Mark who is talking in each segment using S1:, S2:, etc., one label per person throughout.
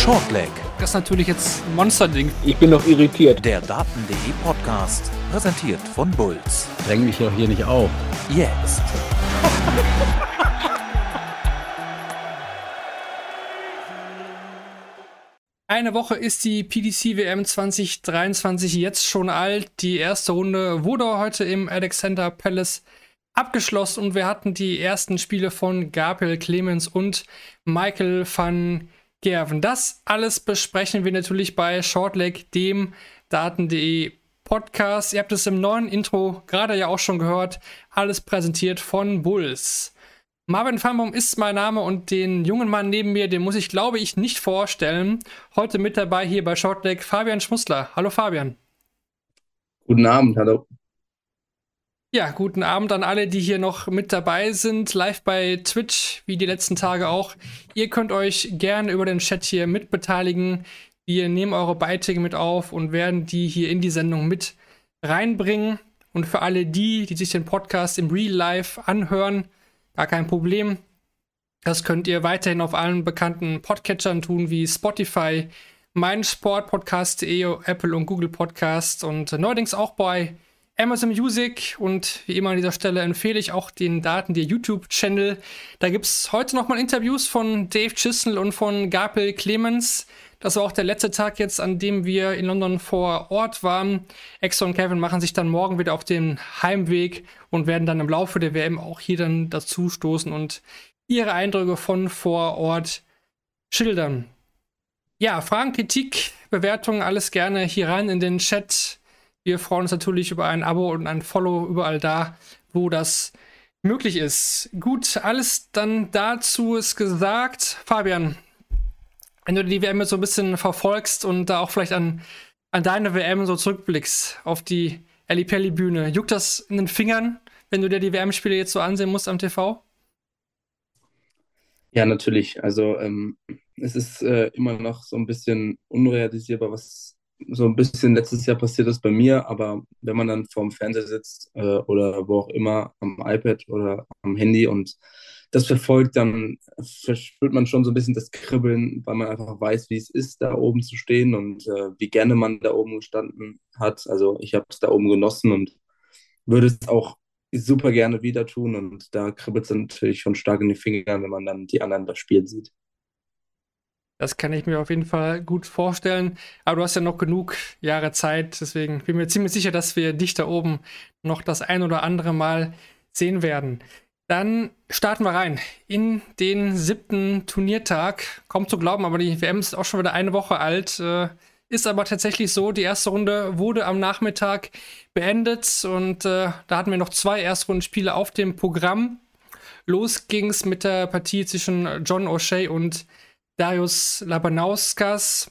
S1: Shortleg.
S2: Das ist natürlich jetzt ein Monsterding.
S3: Ich bin noch irritiert.
S1: Der Daten.de Podcast. Präsentiert von Bulls.
S3: Dräng mich doch hier nicht auf.
S1: Jetzt.
S2: Eine Woche ist die PDC WM 2023 jetzt schon alt. Die erste Runde wurde heute im Alexander Palace abgeschlossen und wir hatten die ersten Spiele von Gabriel Clemens und Michael van Gerven. Das alles besprechen wir natürlich bei Shortleg, dem Daten.de Podcast. Ihr habt es im neuen Intro gerade ja auch schon gehört. Alles präsentiert von Bulls. Marvin Feinbaum ist mein Name und den jungen Mann neben mir, den muss ich glaube ich nicht vorstellen. Heute mit dabei hier bei Shortleg Fabian Schmussler. Hallo Fabian.
S3: Guten Abend, hallo.
S2: Ja, guten Abend an alle, die hier noch mit dabei sind, live bei Twitch, wie die letzten Tage auch. Ihr könnt euch gerne über den Chat hier mitbeteiligen. Wir nehmen eure Beiträge mit auf und werden die hier in die Sendung mit reinbringen. Und für alle die, die sich den Podcast im Real Life anhören, gar kein Problem. Das könnt ihr weiterhin auf allen bekannten Podcatchern tun, wie Spotify, mein Sportpodcast.de, Apple und Google Podcast und neuerdings auch bei Amazon Music und wie immer an dieser Stelle empfehle ich auch den Daten der YouTube-Channel. Da gibt es heute nochmal Interviews von Dave Chisnell und von Gabriel Clemens. Das war auch der letzte Tag jetzt, an dem wir in London vor Ort waren. Exo und Kevin machen sich dann morgen wieder auf den Heimweg und werden dann im Laufe der WM auch hier dann dazu stoßen und ihre Eindrücke von vor Ort schildern. Ja, Fragen, Kritik, Bewertungen, alles gerne hier rein in den Chat. Wir freuen uns natürlich über ein Abo und ein Follow überall da, wo das möglich ist. Gut, alles dann dazu ist gesagt. Fabian, wenn du die WM jetzt so ein bisschen verfolgst und da auch vielleicht an, an deine WM so zurückblickst auf die Pelli-Bühne, juckt das in den Fingern, wenn du dir die WM-Spiele jetzt so ansehen musst am TV?
S3: Ja, natürlich. Also ähm, es ist äh, immer noch so ein bisschen unrealisierbar, was so ein bisschen letztes Jahr passiert ist bei mir, aber wenn man dann vorm Fernseher sitzt äh, oder wo auch immer, am iPad oder am Handy und das verfolgt, dann verspürt man schon so ein bisschen das Kribbeln, weil man einfach weiß, wie es ist, da oben zu stehen und äh, wie gerne man da oben gestanden hat. Also ich habe es da oben genossen und würde es auch super gerne wieder tun und da kribbelt es natürlich schon stark in die Finger, wenn man dann die anderen das Spiel sieht.
S2: Das kann ich mir auf jeden Fall gut vorstellen. Aber du hast ja noch genug Jahre Zeit. Deswegen bin ich mir ziemlich sicher, dass wir dich da oben noch das ein oder andere Mal sehen werden. Dann starten wir rein in den siebten Turniertag. Kaum zu glauben, aber die WM ist auch schon wieder eine Woche alt. Äh, ist aber tatsächlich so, die erste Runde wurde am Nachmittag beendet und äh, da hatten wir noch zwei Erstrundenspiele auf dem Programm. Los ging es mit der Partie zwischen John O'Shea und Darius Labanauskas.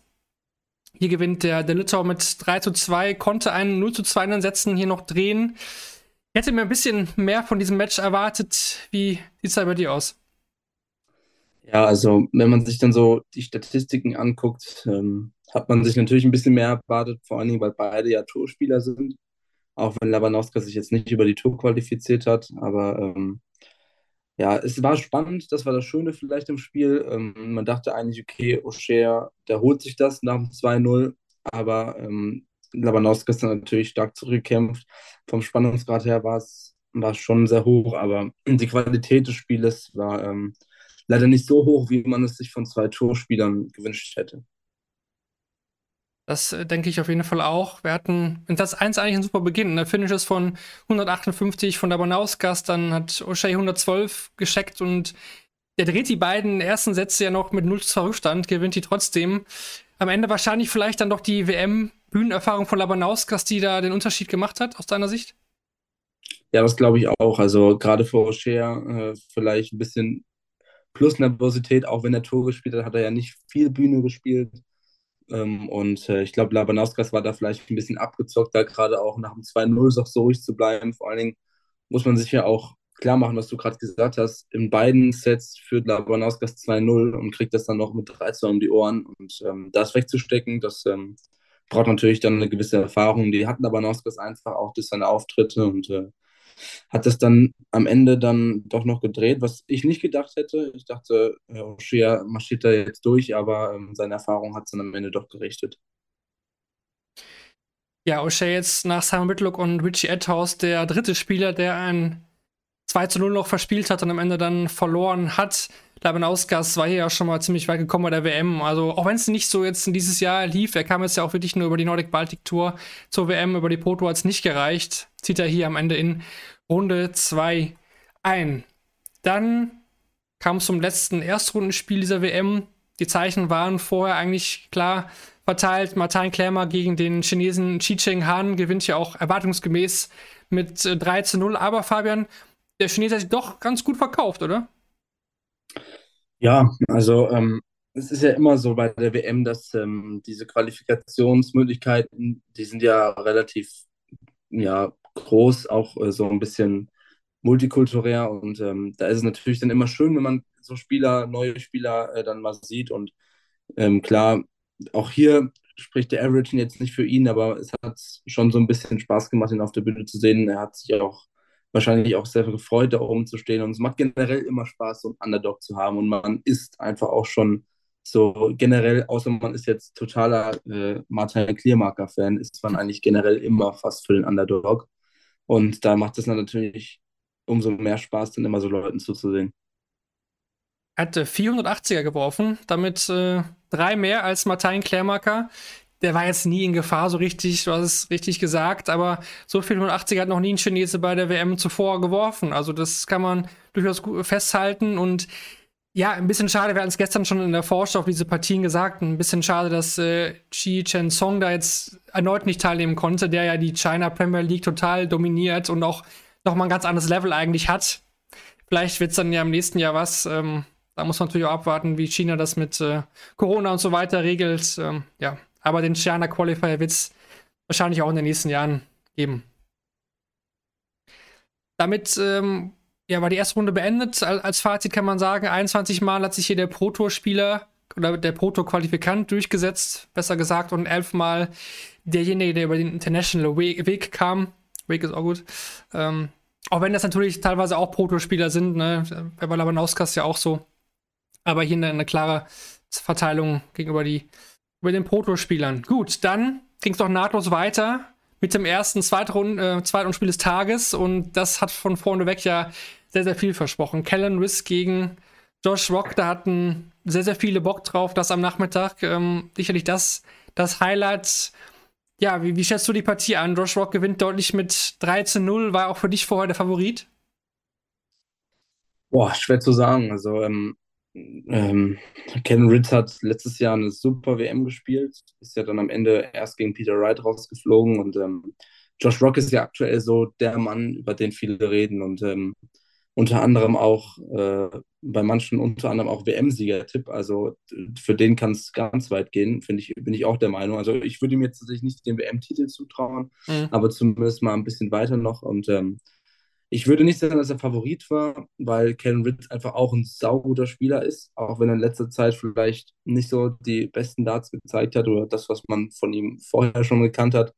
S2: Hier gewinnt der, der Litauer mit 3 zu 2, konnte einen 0 zu 2 in den Sätzen hier noch drehen. Ich hätte mir ein bisschen mehr von diesem Match erwartet. Wie sieht es da bei dir aus?
S3: Ja, also wenn man sich dann so die Statistiken anguckt, ähm, hat man sich natürlich ein bisschen mehr erwartet, vor allen Dingen, weil beide ja Torspieler sind. Auch wenn Labanowska sich jetzt nicht über die Tour qualifiziert hat, aber ähm, ja, es war spannend, das war das Schöne vielleicht im Spiel. Ähm, man dachte eigentlich, okay, O'Shea, der holt sich das nach dem 2-0, aber ähm, Labanowski ist natürlich stark zurückgekämpft. Vom Spannungsgrad her war es war schon sehr hoch, aber die Qualität des Spieles war ähm, leider nicht so hoch, wie man es sich von zwei Torspielern gewünscht hätte.
S2: Das äh, denke ich auf jeden Fall auch. Wir hatten in Satz 1 eigentlich einen super Beginn. Der Finish ist von 158 von Dabanauskas, dann hat O'Shea 112 gescheckt und der dreht die beiden ersten Sätze ja noch mit 0 zu 2 Rückstand, gewinnt die trotzdem. Am Ende wahrscheinlich vielleicht dann doch die WM-Bühnenerfahrung von Labanauskas, die da den Unterschied gemacht hat, aus deiner Sicht?
S3: Ja, das glaube ich auch. Also gerade für O'Shea äh, vielleicht ein bisschen plus Nervosität, auch wenn er Tor gespielt hat, hat er ja nicht viel Bühne gespielt. Ähm, und äh, ich glaube, Labanauskas war da vielleicht ein bisschen abgezockt, da gerade auch nach dem 2-0 so ruhig zu bleiben. Vor allen Dingen muss man sich ja auch klar machen, was du gerade gesagt hast. In beiden Sets führt Labanauskas 2-0 und kriegt das dann noch mit 3-2 um die Ohren. Und ähm, das wegzustecken, das ähm, braucht natürlich dann eine gewisse Erfahrung. Die hat Labanauskas einfach auch durch seine Auftritte und äh, hat das dann am Ende dann doch noch gedreht, was ich nicht gedacht hätte. Ich dachte, O'Shea marschiert da jetzt durch, aber ähm, seine Erfahrung hat es dann am Ende doch gerichtet.
S2: Ja, O'Shea jetzt nach Simon Whitlock und Richie Edhouse der dritte Spieler, der ein 2 zu 0 noch verspielt hat und am Ende dann verloren hat. Labanauskas war hier ja schon mal ziemlich weit gekommen bei der WM. Also, auch wenn es nicht so jetzt in dieses Jahr lief, er kam jetzt ja auch wirklich nur über die Nordic Baltic Tour zur WM, über die Proto hat es nicht gereicht. Zieht er hier am Ende in Runde 2 ein. Dann kam es zum letzten Erstrundenspiel dieser WM. Die Zeichen waren vorher eigentlich klar verteilt. Martin Klämer gegen den Chinesen Chi Cheng Han gewinnt ja auch erwartungsgemäß mit 3 zu 0. Aber Fabian, der Chinese hat sich doch ganz gut verkauft, oder?
S3: Ja, also ähm, es ist ja immer so bei der WM, dass ähm, diese Qualifikationsmöglichkeiten, die sind ja relativ ja, groß, auch äh, so ein bisschen multikulturell und ähm, da ist es natürlich dann immer schön, wenn man so Spieler, neue Spieler äh, dann mal sieht und ähm, klar, auch hier spricht der Average jetzt nicht für ihn, aber es hat schon so ein bisschen Spaß gemacht, ihn auf der Bühne zu sehen. Er hat sich auch wahrscheinlich auch sehr gefreut, da oben zu stehen. Und es macht generell immer Spaß, so einen Underdog zu haben. Und man ist einfach auch schon so generell, außer man ist jetzt totaler äh, Martin Kliermarker-Fan, ist man eigentlich generell immer fast für den Underdog. Und da macht es dann natürlich umso mehr Spaß, dann immer so Leuten zuzusehen.
S2: Er hatte 480er geworfen, damit äh, drei mehr als Martin Klärmarker der war jetzt nie in Gefahr so richtig, du hast es richtig gesagt, aber so viel 180 hat noch nie ein Chinese bei der WM zuvor geworfen. Also das kann man durchaus festhalten und ja, ein bisschen schade, wir hatten es gestern schon in der Vorschau auf diese Partien gesagt, ein bisschen schade, dass äh, Chi Chen Song da jetzt erneut nicht teilnehmen konnte, der ja die China Premier League total dominiert und auch nochmal ein ganz anderes Level eigentlich hat. Vielleicht wird es dann ja im nächsten Jahr was. Ähm, da muss man natürlich auch abwarten, wie China das mit äh, Corona und so weiter regelt. Ähm, ja, aber den China Qualifier wird es wahrscheinlich auch in den nächsten Jahren geben. Damit ähm, ja, war die erste Runde beendet. Als Fazit kann man sagen, 21 Mal hat sich hier der Pro-Tour-Spieler oder der Pro-Tour-Qualifikant durchgesetzt, besser gesagt, und elf Mal derjenige, der über den International Weg kam. Weg ist auch gut. Ähm, auch wenn das natürlich teilweise auch Pro-Tour-Spieler sind, ne? Bei Labanauskas ja auch so. Aber hier eine, eine klare Verteilung gegenüber die über den Protospielern. Gut, dann ging es doch nahtlos weiter mit dem ersten Zweitrund, äh, Zweitrundspiel des Tages und das hat von vorne weg ja sehr, sehr viel versprochen. Kellen Riss gegen Josh Rock, da hatten sehr, sehr viele Bock drauf, das am Nachmittag. Ähm, sicherlich das, das Highlight. Ja, wie, wie schätzt du die Partie an? Josh Rock gewinnt deutlich mit 3 zu 0. War auch für dich vorher der Favorit?
S3: Boah, schwer zu sagen. Also, ähm, ähm, Ken Ritz hat letztes Jahr eine super WM gespielt, ist ja dann am Ende erst gegen Peter Wright rausgeflogen und ähm, Josh Rock ist ja aktuell so der Mann, über den viele reden und ähm, unter anderem auch äh, bei manchen unter anderem auch WM-Sieger-Tipp. Also für den kann es ganz weit gehen, finde ich, bin ich auch der Meinung. Also ich würde ihm jetzt tatsächlich nicht den WM-Titel zutrauen, mhm. aber zumindest mal ein bisschen weiter noch und ähm, ich würde nicht sagen, dass er Favorit war, weil Ken Ritz einfach auch ein sauguter Spieler ist, auch wenn er in letzter Zeit vielleicht nicht so die besten Darts gezeigt hat oder das, was man von ihm vorher schon gekannt hat.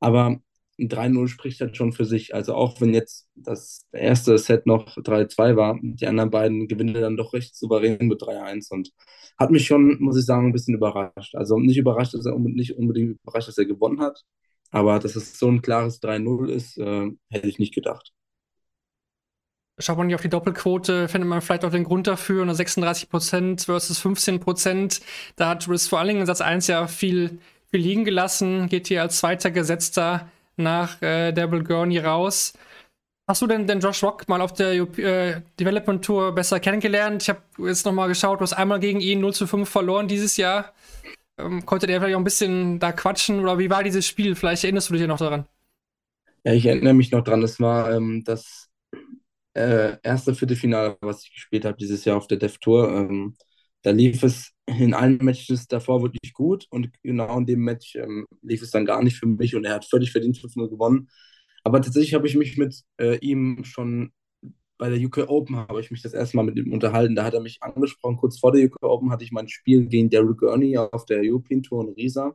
S3: Aber ein 3-0 spricht halt schon für sich. Also auch wenn jetzt das erste Set noch 3-2 war, die anderen beiden gewinnen dann doch recht souverän mit 3-1 und hat mich schon, muss ich sagen, ein bisschen überrascht. Also nicht überrascht, dass er nicht unbedingt überrascht, dass er gewonnen hat, aber dass es so ein klares 3-0 ist, äh, hätte ich nicht gedacht.
S2: Schaut man nicht auf die Doppelquote, findet man vielleicht auch den Grund dafür. Eine 36% versus 15%. Da hat Riss vor allen Dingen in Satz 1 ja viel, viel liegen gelassen. Geht hier als zweiter Gesetzter nach äh, Devil Gurney raus. Hast du denn, denn Josh Rock mal auf der äh, Development Tour besser kennengelernt? Ich habe jetzt nochmal geschaut, du hast einmal gegen ihn 0 zu 5 verloren dieses Jahr. Ähm, konnte der vielleicht auch ein bisschen da quatschen oder wie war dieses Spiel? Vielleicht erinnerst du dich ja noch daran.
S3: Ja, ich erinnere mich noch dran. Es war ähm, das äh, erste Viertelfinale, was ich gespielt habe dieses Jahr auf der Dev Tour. Ähm, da lief es in allen Matches davor wirklich gut und genau in dem Match ähm, lief es dann gar nicht für mich und er hat völlig verdient 5-0 gewonnen. Aber tatsächlich habe ich mich mit äh, ihm schon bei der UK Open habe ich mich das erste Mal mit ihm unterhalten. Da hat er mich angesprochen. Kurz vor der UK Open hatte ich mein Spiel gegen Derek Gurney auf der European Tour in Riesa.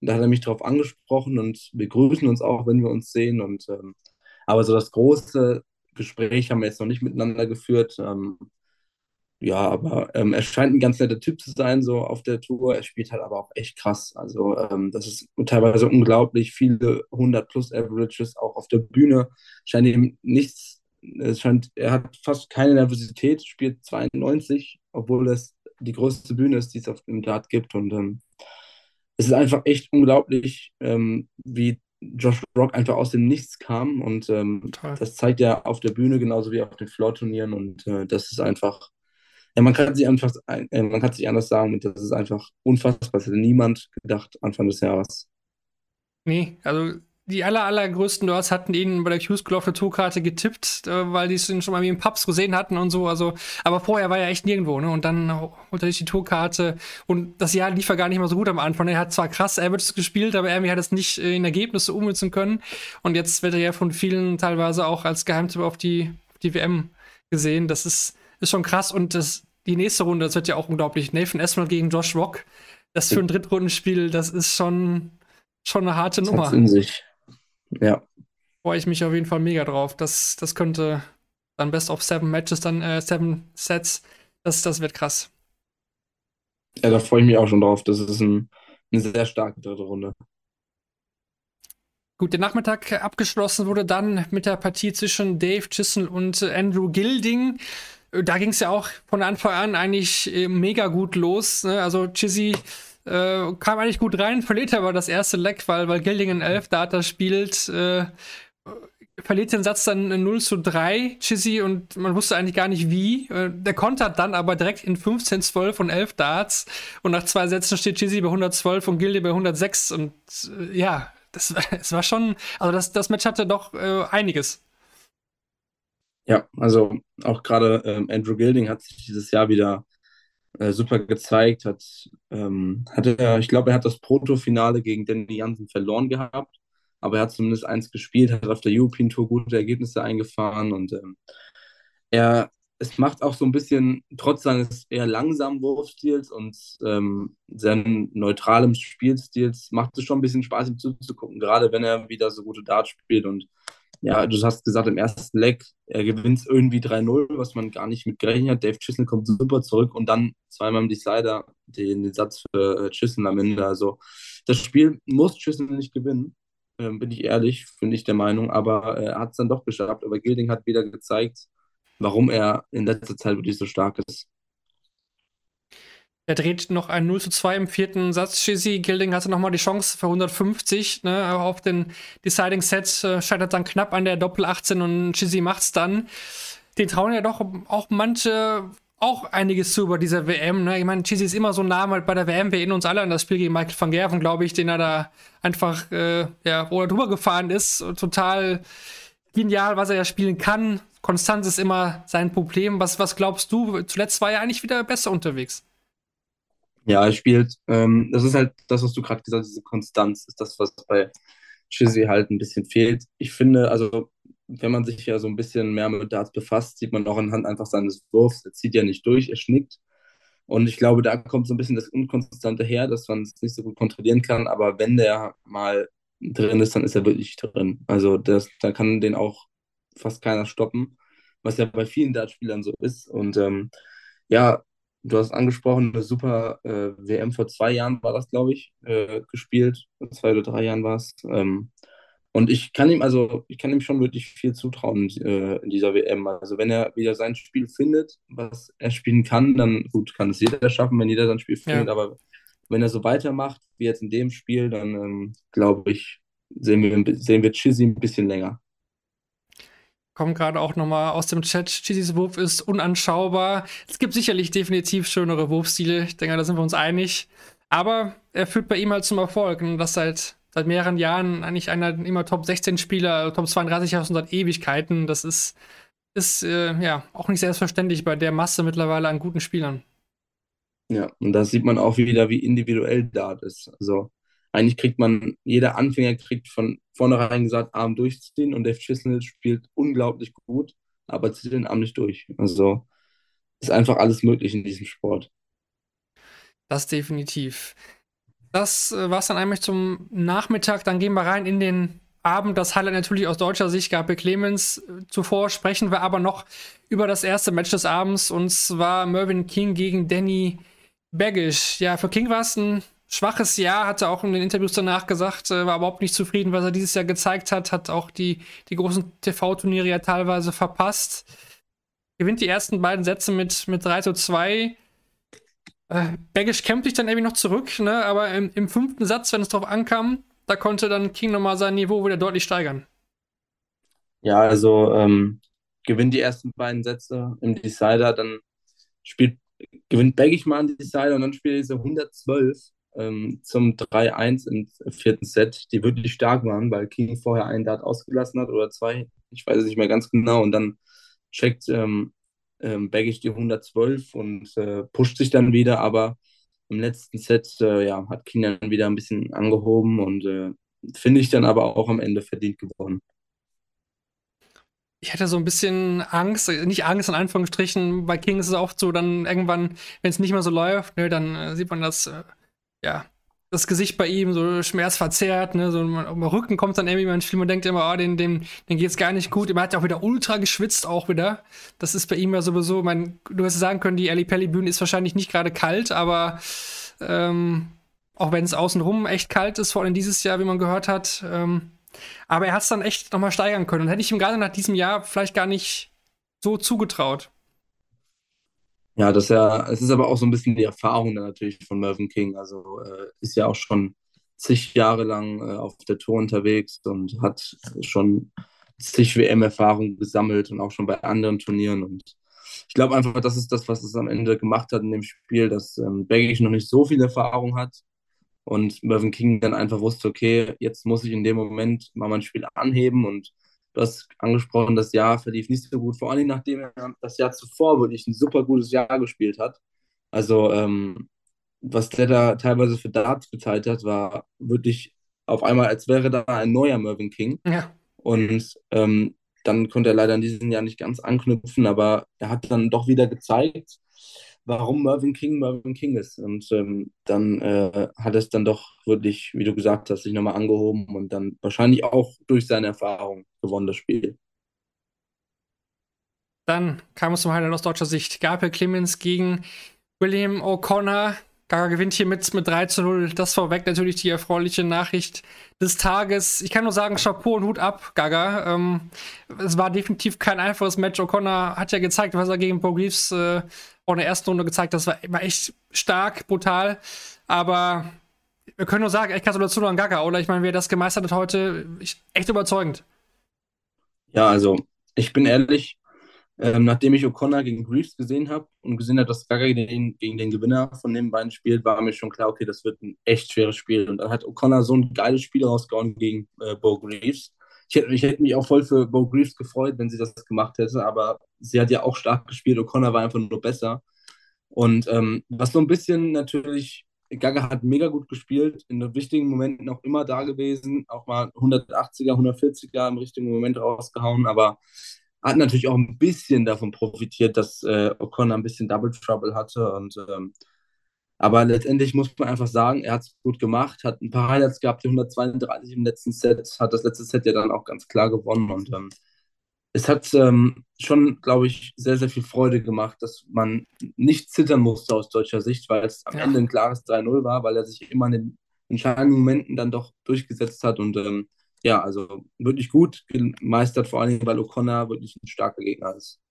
S3: Und da hat er mich darauf angesprochen und wir grüßen uns auch, wenn wir uns sehen. Und ähm, Aber so das große Gespräch haben wir jetzt noch nicht miteinander geführt. Ähm, ja, aber ähm, er scheint ein ganz netter Typ zu sein, so auf der Tour. Er spielt halt aber auch echt krass. Also, ähm, das ist teilweise unglaublich. Viele 100 plus Averages auch auf der Bühne. Scheint ihm nichts, es scheint, er hat fast keine Nervosität, spielt 92, obwohl es die größte Bühne ist, die es auf dem Dart gibt. Und ähm, es ist einfach echt unglaublich, ähm, wie Josh Rock einfach aus dem Nichts kam. Und ähm, das zeigt er auf der Bühne genauso wie auf den Floor-Turnieren. Und äh, das ist einfach ja, man kann sich einfach, äh, man kann sich anders sagen, und das ist einfach unfassbar. Das hätte niemand gedacht Anfang des Jahres.
S2: Nee, also die aller, allergrößten Nerds hatten ihn bei der Q-School auf der Tourkarte getippt, äh, weil die es schon mal wie im Pubs gesehen hatten und so. Also, aber vorher war er echt nirgendwo, ne? Und dann holte er sich die Tourkarte und das Jahr lief er gar nicht mal so gut am Anfang. Er hat zwar krass Averages gespielt, aber irgendwie hat es nicht in Ergebnisse ummünzen können. Und jetzt wird er ja von vielen teilweise auch als Geheimtipp auf die, die WM gesehen. Das ist ist schon krass. Und das, die nächste Runde, das wird ja auch unglaublich. Nathan Esmond gegen Josh Rock. Das für ein Drittrundenspiel, das ist schon, schon eine harte das Nummer.
S3: in sich. Ja.
S2: Freue ich mich auf jeden Fall mega drauf. Das, das könnte dann Best of Seven Matches, dann äh, Seven Sets. Das, das wird krass.
S3: Ja, da freue ich mich auch schon drauf. Das ist ein, eine sehr starke dritte Runde.
S2: Gut, der Nachmittag abgeschlossen wurde dann mit der Partie zwischen Dave Chisel und Andrew Gilding da ging es ja auch von Anfang an eigentlich äh, mega gut los. Ne? Also Chizzy äh, kam eigentlich gut rein, verliert aber das erste Leck, weil, weil Gildingen 11 Data spielt. Äh, verliert den Satz dann 0 zu 3, Chizzy, und man wusste eigentlich gar nicht wie. Äh, der kontert dann aber direkt in 15, 12 und 11 Darts. Und nach zwei Sätzen steht Chizzy bei 112 und Gilde bei 106. Und äh, ja, das, das war schon, also das, das Match hatte doch äh, einiges.
S3: Ja, also auch gerade ähm, Andrew Gilding hat sich dieses Jahr wieder äh, super gezeigt, hat, ähm, hatte, ich glaube, er hat das Proto-Finale gegen Danny Jansen verloren gehabt, aber er hat zumindest eins gespielt, hat auf der European Tour gute Ergebnisse eingefahren und ähm, er, es macht auch so ein bisschen, trotz seines eher langsamen Wurfstils und ähm, sehr neutralem Spielstils, macht es schon ein bisschen Spaß, ihm zuzugucken, gerade wenn er wieder so gute Darts spielt und ja, du hast gesagt, im ersten Leg, er gewinnt irgendwie 3-0, was man gar nicht mit gerechnet hat. Dave Chisholm kommt super zurück und dann zweimal im Decider den, den Satz für äh, Chisholm am Ende. Also das Spiel muss Chisholm nicht gewinnen, ähm, bin ich ehrlich, bin ich der Meinung, aber äh, er hat es dann doch geschafft. Aber Gilding hat wieder gezeigt, warum er in letzter Zeit wirklich so stark ist.
S2: Er dreht noch ein 0 zu 2 im vierten Satz. Shizzy Gilding hatte nochmal die Chance für 150 ne, auf den Deciding Set. Äh, scheitert dann knapp an der Doppel 18 und Shizzy macht's dann. Den trauen ja doch auch manche auch einiges zu über dieser WM. Ne? Ich meine, Cheesy ist immer so nah halt bei der WM. Wir erinnern uns alle an das Spiel gegen Michael van Gerven, glaube ich, den er da einfach, äh, ja, wo er drüber gefahren ist. Total genial, was er ja spielen kann. Konstanz ist immer sein Problem. Was, was glaubst du? Zuletzt war er eigentlich wieder besser unterwegs.
S3: Ja, er spielt, ähm, das ist halt das, was du gerade gesagt hast, diese Konstanz ist das, was bei Chizzy halt ein bisschen fehlt. Ich finde, also wenn man sich ja so ein bisschen mehr mit Darts befasst, sieht man auch anhand einfach seines Wurfs, er zieht ja nicht durch, er schnickt. Und ich glaube, da kommt so ein bisschen das Unkonstante her, dass man es nicht so gut kontrollieren kann. Aber wenn der mal drin ist, dann ist er wirklich drin. Also das, da kann den auch fast keiner stoppen, was ja bei vielen Dartspielern so ist. Und ähm, ja, Du hast angesprochen, eine super äh, WM vor zwei Jahren war das, glaube ich, äh, gespielt. Vor zwei oder drei Jahren war es. Ähm, und ich kann ihm also, ich kann ihm schon wirklich viel zutrauen äh, in dieser WM. Also wenn er wieder sein Spiel findet, was er spielen kann, dann gut, kann es jeder schaffen, wenn jeder sein Spiel findet. Ja. Aber wenn er so weitermacht wie jetzt in dem Spiel, dann ähm, glaube ich, sehen wir, sehen wir Chizzy ein bisschen länger
S2: kommt gerade auch nochmal aus dem Chat. Cheesys Wurf ist unanschaubar. Es gibt sicherlich definitiv schönere Wurfstile. Ich denke, da sind wir uns einig. Aber er führt bei ihm halt zum Erfolg. Und das seit, seit mehreren Jahren eigentlich einer immer Top 16 Spieler, Top 32 aus seit Ewigkeiten. Das ist, ist äh, ja auch nicht selbstverständlich bei der Masse mittlerweile an guten Spielern.
S3: Ja, und da sieht man auch wieder, wie individuell Dart ist. Also eigentlich kriegt man, jeder Anfänger kriegt von vornherein gesagt, Arm durchziehen und Dave Chisnell spielt unglaublich gut, aber zieht den Arm nicht durch. Also ist einfach alles möglich in diesem Sport.
S2: Das definitiv. Das äh, war es dann eigentlich zum Nachmittag. Dann gehen wir rein in den Abend das Highlight natürlich aus deutscher Sicht Gabriel Clemens. Zuvor sprechen wir aber noch über das erste Match des Abends und zwar Mervyn King gegen Danny Baggish. Ja, für King war es ein schwaches Jahr, hat er auch in den Interviews danach gesagt, äh, war überhaupt nicht zufrieden, was er dieses Jahr gezeigt hat, hat auch die, die großen TV-Turniere ja teilweise verpasst. Gewinnt die ersten beiden Sätze mit, mit 3 zu 2. Äh, Baggish kämpft sich dann irgendwie noch zurück, ne? aber im, im fünften Satz, wenn es drauf ankam, da konnte dann King nochmal sein Niveau wieder deutlich steigern.
S3: Ja, also ähm, gewinnt die ersten beiden Sätze im Decider, dann spielt, gewinnt Baggish mal einen Decider und dann spielt er diese 112 ähm, zum 3-1 im vierten Set, die wirklich stark waren, weil King vorher einen Dart ausgelassen hat oder zwei, ich weiß es nicht mehr ganz genau, und dann checkt ähm, ähm, Baggish die 112 und äh, pusht sich dann wieder, aber im letzten Set äh, ja, hat King dann wieder ein bisschen angehoben und äh, finde ich dann aber auch am Ende verdient gewonnen.
S2: Ich hatte so ein bisschen Angst, nicht Angst in Anführungsstrichen, bei King ist es oft so, dann irgendwann, wenn es nicht mehr so läuft, ne, dann äh, sieht man das äh, ja, das Gesicht bei ihm so schmerzverzerrt, ne, so am Rücken kommt dann irgendwie Spiel, man denkt immer, oh, den, den, den geht's gar nicht gut. Er hat ja auch wieder ultra geschwitzt, auch wieder. Das ist bei ihm ja sowieso, mein, du hättest sagen können, die Ali Pelli Bühne ist wahrscheinlich nicht gerade kalt, aber ähm, auch wenn es außenrum echt kalt ist, vor allem dieses Jahr, wie man gehört hat. Ähm, aber er hat es dann echt nochmal steigern können. Und hätte ich ihm gerade nach diesem Jahr vielleicht gar nicht so zugetraut.
S3: Ja, das ja, es ist aber auch so ein bisschen die Erfahrung dann natürlich von Mervyn King. Also äh, ist ja auch schon zig Jahre lang äh, auf der Tour unterwegs und hat schon zig WM-Erfahrung gesammelt und auch schon bei anderen Turnieren. Und ich glaube einfach, das ist das, was es am Ende gemacht hat in dem Spiel, dass ähm, Baggage noch nicht so viel Erfahrung hat und Mervyn King dann einfach wusste, okay, jetzt muss ich in dem Moment mal mein Spiel anheben und Du hast angesprochen, das Jahr verlief nicht so gut, vor allem nachdem er das Jahr zuvor wirklich ein super gutes Jahr gespielt hat. Also, ähm, was der da teilweise für Darts geteilt hat, war wirklich auf einmal, als wäre da ein neuer Mervyn King.
S2: Ja.
S3: Und ähm, dann konnte er leider in diesem Jahr nicht ganz anknüpfen, aber er hat dann doch wieder gezeigt, warum Mervyn King Mervyn King ist. Und ähm, dann äh, hat es dann doch wirklich, wie du gesagt hast, sich nochmal angehoben und dann wahrscheinlich auch durch seine Erfahrung gewonnen das Spiel.
S2: Dann kam es zum Highlight aus deutscher Sicht. Gabriel Clemens gegen William O'Connor. Gaga gewinnt hier mit, mit 3 zu 0. Das vorweg natürlich die erfreuliche Nachricht des Tages. Ich kann nur sagen, Chapeau und Hut ab, Gaga. Ähm, es war definitiv kein einfaches Match. O'Connor hat ja gezeigt, was er gegen Bo Greaves äh, auch in der ersten Runde gezeigt hat. Das war immer echt stark, brutal. Aber wir können nur sagen, echt Gratulation an Gaga, oder? Ich meine, wer das gemeistert hat heute, echt überzeugend.
S3: Ja, also ich bin ehrlich, ähm, nachdem ich O'Connor gegen Greaves gesehen habe und gesehen habe, dass Gaga gegen, gegen den Gewinner von den beiden spielt, war mir schon klar, okay, das wird ein echt schweres Spiel. Und dann hat O'Connor so ein geiles Spiel rausgehauen gegen äh, Bo Greaves. Ich hätte, ich hätte mich auch voll für Bo Greaves gefreut, wenn sie das gemacht hätte, aber sie hat ja auch stark gespielt. O'Connor war einfach nur besser. Und ähm, was so ein bisschen natürlich Gaga hat mega gut gespielt, in den wichtigen Momenten auch immer da gewesen, auch mal 180er, 140er im richtigen Moment rausgehauen, aber hat natürlich auch ein bisschen davon profitiert, dass äh, O'Connor ein bisschen Double Trouble hatte. Und, ähm, aber letztendlich muss man einfach sagen, er hat es gut gemacht, hat ein paar Highlights gehabt, die 132 im letzten Set, hat das letzte Set ja dann auch ganz klar gewonnen. Und ähm, es hat ähm, schon, glaube ich, sehr, sehr viel Freude gemacht, dass man nicht zittern musste aus deutscher Sicht, weil es am ja. Ende ein klares 3-0 war, weil er sich immer in den entscheidenden Momenten dann doch durchgesetzt hat und ähm, ja, also wirklich gut gemeistert, vor allem weil O'Connor wirklich ein starker Gegner ist.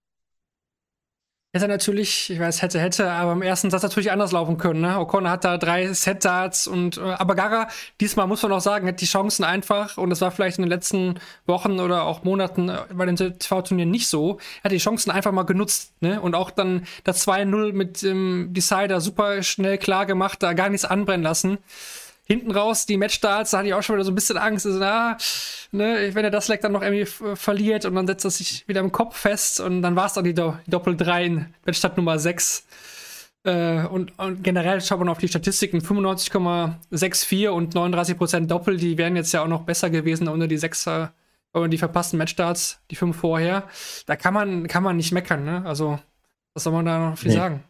S2: Hätte natürlich, ich weiß, hätte, hätte, aber im ersten Satz natürlich anders laufen können. Ne? O'Connor hat da drei Set-Darts und äh, aber Gara, diesmal muss man auch sagen, hat die Chancen einfach, und das war vielleicht in den letzten Wochen oder auch Monaten äh, bei den TV-Turnieren nicht so, er hat die Chancen einfach mal genutzt, ne? Und auch dann das 2-0 mit dem ähm, Decider super schnell klar gemacht, da gar nichts anbrennen lassen hinten raus die Matchstarts, da hatte ich auch schon wieder so ein bisschen Angst. Also, na, ne, wenn er das Leck dann noch irgendwie verliert und dann setzt er sich wieder im Kopf fest und dann war es dann die, Do die Doppel 3 in Matchstart Nummer 6. Äh, und, und, generell schaut man auf die Statistiken: 95,64 und 39% Doppel, die wären jetzt ja auch noch besser gewesen ohne die 6er oder die verpassten Matchstarts, die 5 vorher. Da kann man, kann man nicht meckern, ne? Also, was soll man da noch viel nee. sagen?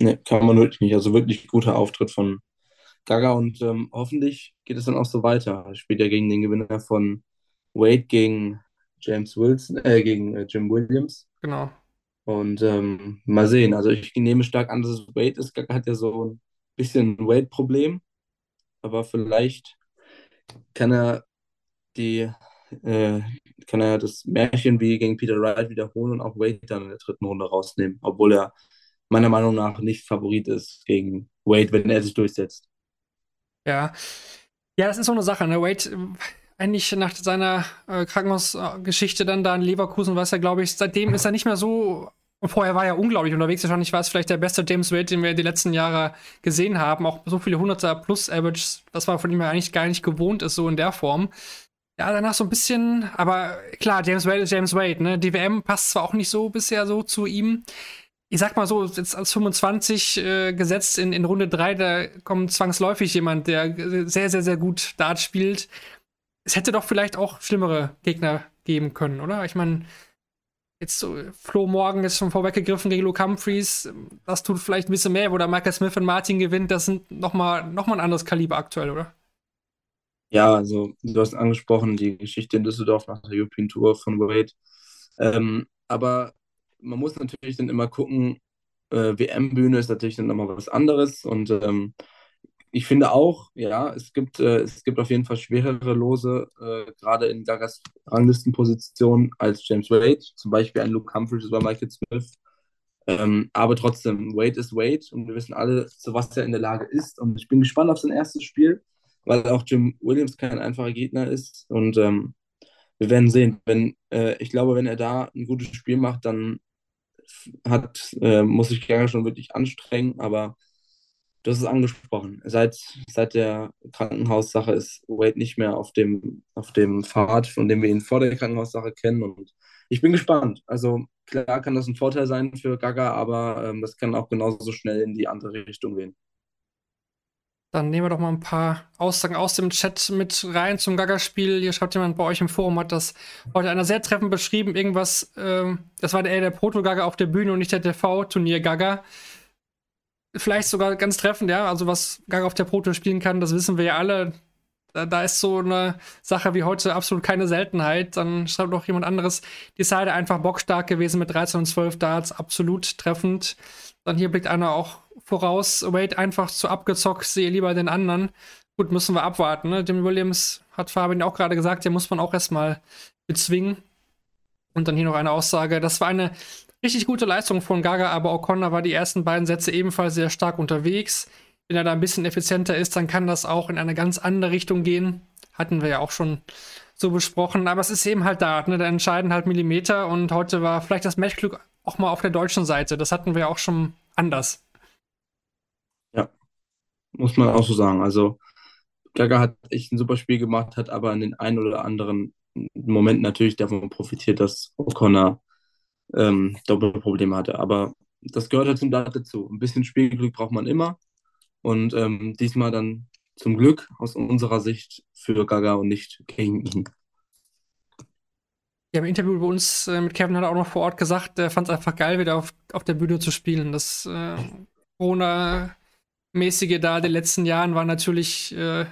S3: Ne, kann man wirklich nicht. Also wirklich guter Auftritt von, Gaga und ähm, hoffentlich geht es dann auch so weiter. Er spielt ja gegen den Gewinner von Wade gegen James Wilson, äh, gegen äh, Jim Williams.
S2: Genau.
S3: Und ähm, mal sehen. Also ich nehme stark an, dass es Wade ist. Gaga hat ja so ein bisschen ein Wade-Problem. Aber vielleicht kann er die, äh, kann er das Märchen wie gegen Peter Wright wiederholen und auch Wade dann in der dritten Runde rausnehmen, obwohl er meiner Meinung nach nicht Favorit ist gegen Wade, wenn er sich durchsetzt.
S2: Ja. Ja, das ist so eine Sache, ne? Wade, eigentlich nach seiner äh, Krankenhausgeschichte dann da in Leverkusen, was er, glaube ich, seitdem ist er nicht mehr so. Und vorher war er unglaublich unterwegs. Wahrscheinlich war es vielleicht der beste James Wade, den wir die letzten Jahre gesehen haben. Auch so viele Hunderter plus Average, das war von ihm ja eigentlich gar nicht gewohnt ist, so in der Form. Ja, danach so ein bisschen, aber klar, James Wade ist James Wade, ne? Die WM passt zwar auch nicht so bisher so zu ihm ich sag mal so, jetzt als 25 äh, gesetzt in, in Runde 3, da kommt zwangsläufig jemand, der sehr, sehr, sehr gut Dart spielt. Es hätte doch vielleicht auch schlimmere Gegner geben können, oder? Ich meine, jetzt so, Flo Morgan ist schon vorweggegriffen gegen Luke Humphreys. Das tut vielleicht ein bisschen mehr, wo da Michael Smith und Martin gewinnt. Das sind nochmal noch mal ein anderes Kaliber aktuell, oder?
S3: Ja, also du hast angesprochen, die Geschichte in Düsseldorf nach der European Tour von Wade. Ähm, aber man muss natürlich dann immer gucken, äh, WM-Bühne ist natürlich dann nochmal was anderes und ähm, ich finde auch, ja, es gibt, äh, es gibt auf jeden Fall schwerere Lose, äh, gerade in Gagas Ranglistenposition als James Wade, zum Beispiel ein Luke Humphries oder Michael Smith. Ähm, aber trotzdem, Wade ist Wade und wir wissen alle, zu was er in der Lage ist. Und ich bin gespannt auf sein erstes Spiel, weil auch Jim Williams kein einfacher Gegner ist. Und ähm, wir werden sehen. Wenn, äh, ich glaube, wenn er da ein gutes Spiel macht, dann hat, äh, muss sich gerne schon wirklich anstrengen, aber hast es angesprochen. Seit, seit der Krankenhaussache ist Wade nicht mehr auf dem, auf dem Pfad, von dem wir ihn vor der Krankenhaussache kennen. Und ich bin gespannt. Also klar kann das ein Vorteil sein für Gaga, aber ähm, das kann auch genauso schnell in die andere Richtung gehen.
S2: Dann nehmen wir doch mal ein paar Aussagen aus dem Chat mit rein zum Gaga-Spiel. Hier schreibt jemand bei euch im Forum, hat das heute einer sehr treffend beschrieben. Irgendwas, ähm, das war eher der Proto-Gaga auf der Bühne und nicht der TV-Turnier-Gaga. Vielleicht sogar ganz treffend, ja. Also, was Gaga auf der Proto spielen kann, das wissen wir ja alle. Da, ist so eine Sache wie heute absolut keine Seltenheit. Dann schreibt noch jemand anderes. Die Seite einfach bockstark gewesen mit 13 und 12 Darts, absolut treffend. Dann hier blickt einer auch voraus, Wade einfach zu abgezockt, sehe lieber den anderen. Gut, müssen wir abwarten. Ne? Jimmy Williams hat Fabian auch gerade gesagt, den muss man auch erstmal bezwingen. Und dann hier noch eine Aussage. Das war eine richtig gute Leistung von Gaga, aber O'Connor war die ersten beiden Sätze ebenfalls sehr stark unterwegs. Wenn er da ein bisschen effizienter ist, dann kann das auch in eine ganz andere Richtung gehen. Hatten wir ja auch schon so besprochen. Aber es ist eben halt da, ne? da entscheiden halt Millimeter. Und heute war vielleicht das Matchglück auch mal auf der deutschen Seite. Das hatten wir auch schon anders.
S3: Ja, muss man auch so sagen. Also Gaga hat echt ein super Spiel gemacht, hat aber in den ein oder anderen Momenten natürlich davon profitiert, dass O'Connor ähm, Doppelprobleme hatte. Aber das gehört halt zum Dart dazu. Ein bisschen Spielglück braucht man immer. Und ähm, diesmal dann zum Glück aus unserer Sicht für Gaga und nicht gegen ihn.
S2: Ja, im Interview bei uns äh, mit Kevin hat er auch noch vor Ort gesagt, er fand es einfach geil, wieder auf, auf der Bühne zu spielen. Das äh, Corona-mäßige da der letzten Jahren war natürlich äh,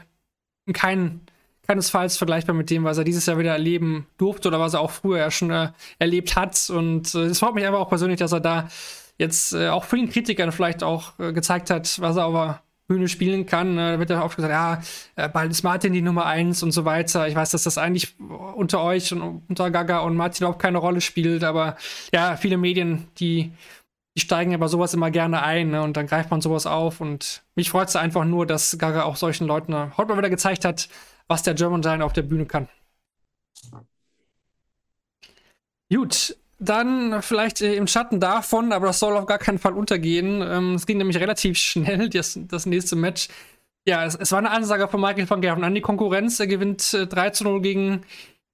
S2: kein, keinesfalls vergleichbar mit dem, was er dieses Jahr wieder erleben durfte oder was er auch früher schon äh, erlebt hat. Und äh, es freut mich einfach auch persönlich, dass er da jetzt äh, auch vielen Kritikern vielleicht auch gezeigt hat, was er aber Bühne spielen kann. Ne? Da wird ja oft gesagt, ja, äh, bald ist Martin die Nummer eins und so weiter. Ich weiß, dass das eigentlich unter euch und unter Gaga und Martin überhaupt keine Rolle spielt, aber ja, viele Medien, die, die steigen aber sowas immer gerne ein ne? und dann greift man sowas auf und mich freut es einfach nur, dass Gaga auch solchen Leuten heute mal wieder gezeigt hat, was der German Giant auf der Bühne kann. Gut, dann vielleicht äh, im Schatten davon, aber das soll auf gar keinen Fall untergehen. Ähm, es ging nämlich relativ schnell, das, das nächste Match. Ja, es, es, war eine Ansage von Michael van Gerven an die Konkurrenz. Er gewinnt äh, 3 zu 0 gegen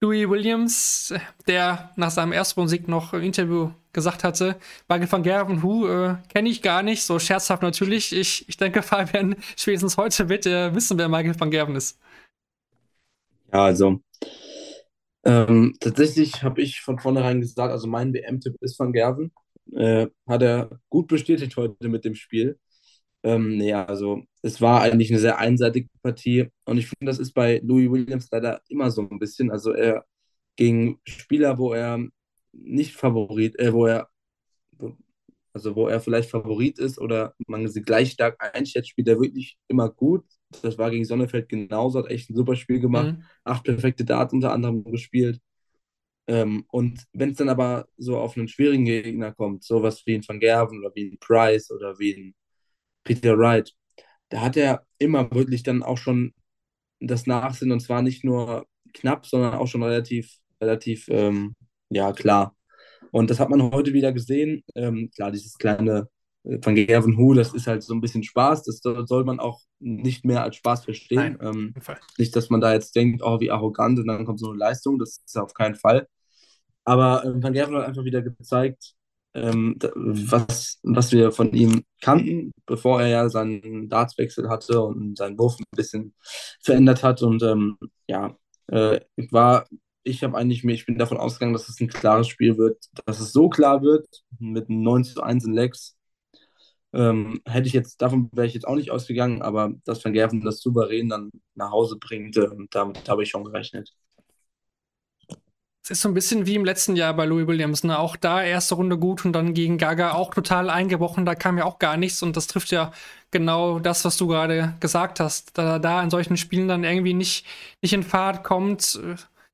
S2: Louis Williams, der nach seinem Erstrundensieg noch im Interview gesagt hatte, Michael van Gerven, hu, äh, kenne ich gar nicht, so scherzhaft natürlich. Ich, ich denke, Fabian, spätestens heute wird er wissen, wer Michael van Gerven ist.
S3: Ja, also ähm, tatsächlich habe ich von vornherein gesagt, also mein WM-Tipp ist Van Gerven. Äh, hat er gut bestätigt heute mit dem Spiel. Ähm, nee, also es war eigentlich eine sehr einseitige Partie und ich finde, das ist bei Louis Williams leider immer so ein bisschen. Also er gegen Spieler, wo er nicht Favorit, äh, wo er also wo er vielleicht Favorit ist oder man sie gleich stark einschätzt, spielt er wirklich immer gut. Das war gegen Sonnefeld genauso, hat echt ein super Spiel gemacht. Mhm. Acht perfekte Darts unter anderem gespielt. Ähm, und wenn es dann aber so auf einen schwierigen Gegner kommt, sowas wie ein Van Gerven oder wie ein Price oder wie ein Peter Wright, da hat er immer wirklich dann auch schon das Nachsinn und zwar nicht nur knapp, sondern auch schon relativ, relativ ähm, ja, klar. Und das hat man heute wieder gesehen. Ähm, klar, dieses kleine äh, Van Gerven Hu, das ist halt so ein bisschen Spaß. Das soll man auch nicht mehr als Spaß verstehen. Nein, ähm, nicht, dass man da jetzt denkt, oh, wie arrogant und dann kommt so eine Leistung. Das ist auf keinen Fall. Aber äh, Van Gerven hat einfach wieder gezeigt, ähm, was, was wir von ihm kannten, bevor er ja seinen Dartswechsel hatte und seinen Wurf ein bisschen verändert hat. Und ähm, ja, äh, war ich habe eigentlich mir, ich bin davon ausgegangen, dass es ein klares Spiel wird, dass es so klar wird, mit einem 9 zu 1 in Lex. Ähm, hätte ich jetzt, davon wäre ich jetzt auch nicht ausgegangen, aber dass Van Gerven das souverän dann nach Hause bringt, äh, damit habe ich schon gerechnet.
S2: Es ist so ein bisschen wie im letzten Jahr bei Louis Williams. Ne? Auch da erste Runde gut und dann gegen Gaga auch total eingebrochen. Da kam ja auch gar nichts und das trifft ja genau das, was du gerade gesagt hast. Da da in solchen Spielen dann irgendwie nicht, nicht in Fahrt kommt,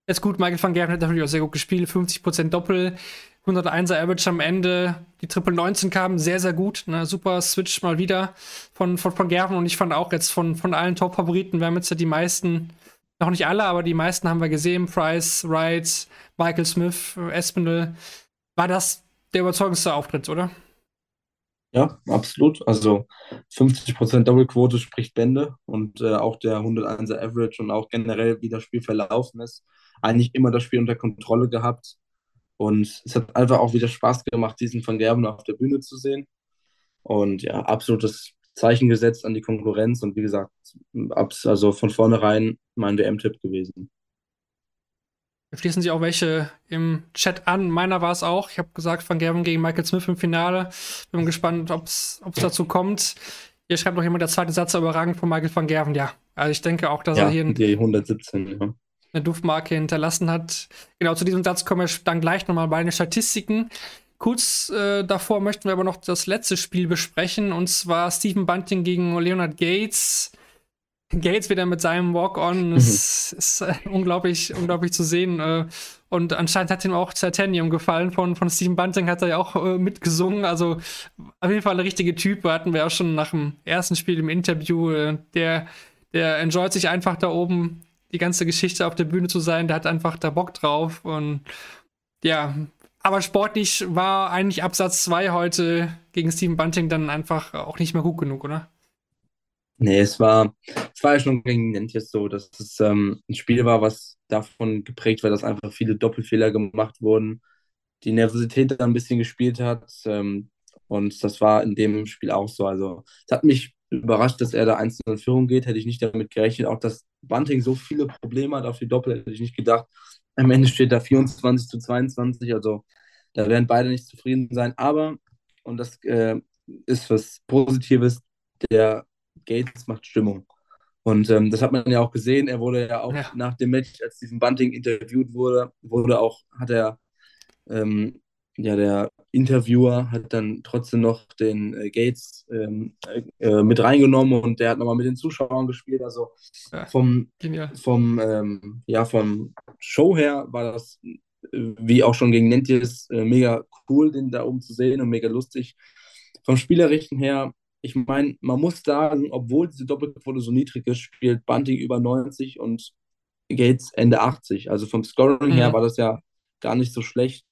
S2: äh, Jetzt gut, Michael van Gerven hat natürlich auch sehr gut gespielt, 50% Doppel, 101er Average am Ende. Die Triple 19 kamen sehr, sehr gut. Ne? Super Switch mal wieder von, von Van Gerven und ich fand auch jetzt von, von allen Top-Favoriten, wir haben jetzt ja die meisten, noch nicht alle, aber die meisten haben wir gesehen. Price, Wright, Michael Smith, Espinel. War das der überzeugendste Auftritt, oder?
S3: Ja, absolut. Also 50% Doppelquote spricht Bände und äh, auch der 101er Average und auch generell, wie das Spiel verlaufen ist eigentlich immer das Spiel unter Kontrolle gehabt. Und es hat einfach auch wieder Spaß gemacht, diesen Van Gerben auf der Bühne zu sehen. Und ja, absolutes Zeichen gesetzt an die Konkurrenz und wie gesagt, also von vornherein mein WM-Tipp gewesen.
S2: Schließen sich auch welche im Chat an. Meiner war es auch. Ich habe gesagt, Van Gerben gegen Michael Smith im Finale. Bin gespannt, ob es dazu kommt. Hier schreibt noch jemand, der zweite Satz überragend von Michael van Gerven. Ja, also ich denke auch, dass
S3: ja,
S2: er hier
S3: die 117, ja
S2: eine Duftmarke hinterlassen hat. Genau, zu diesem Satz kommen wir dann gleich nochmal bei den Statistiken. Kurz äh, davor möchten wir aber noch das letzte Spiel besprechen, und zwar Stephen Bunting gegen Leonard Gates. Gates wieder mit seinem Walk-On. Mhm. ist, ist äh, unglaublich, unglaublich zu sehen. Äh, und anscheinend hat ihm auch Titanium gefallen. Von, von Stephen Bunting hat er ja auch äh, mitgesungen. Also auf jeden Fall eine richtige Typ. Hatten wir auch schon nach dem ersten Spiel im Interview. Äh, der, der enjoyt sich einfach da oben die ganze Geschichte auf der Bühne zu sein. Der hat einfach da Bock drauf. Und ja, aber sportlich war eigentlich Absatz 2 heute gegen Steven Bunting dann einfach auch nicht mehr gut genug, oder?
S3: Nee, es war, es war ja schon gegen Nentjes so, dass es ähm, ein Spiel war, was davon geprägt war, dass einfach viele Doppelfehler gemacht wurden, die Nervosität da ein bisschen gespielt hat. Ähm, und das war in dem Spiel auch so. Also, es hat mich überrascht, dass er da einzeln in Führung geht. Hätte ich nicht damit gerechnet. Auch dass Bunting so viele Probleme hat auf die Doppel, hätte ich nicht gedacht. Am Ende steht da 24 zu 22. Also da werden beide nicht zufrieden sein. Aber, und das äh, ist was Positives, der Gates macht Stimmung. Und ähm, das hat man ja auch gesehen. Er wurde ja auch ja. nach dem Match, als Stephen Bunting interviewt wurde, wurde auch, hat er ähm, ja, der Interviewer hat dann trotzdem noch den äh, Gates ähm, äh, mit reingenommen und der hat nochmal mit den Zuschauern gespielt. Also ja, vom, vom, ähm, ja, vom Show her war das, äh, wie auch schon gegen Nentjes, äh, mega cool, den da oben zu sehen und mega lustig. Vom Spielerischen her, ich meine, man muss sagen, obwohl diese Doppelquote so niedrig ist, spielt Bunting über 90 und Gates Ende 80. Also vom Scoring mhm. her war das ja gar nicht so schlecht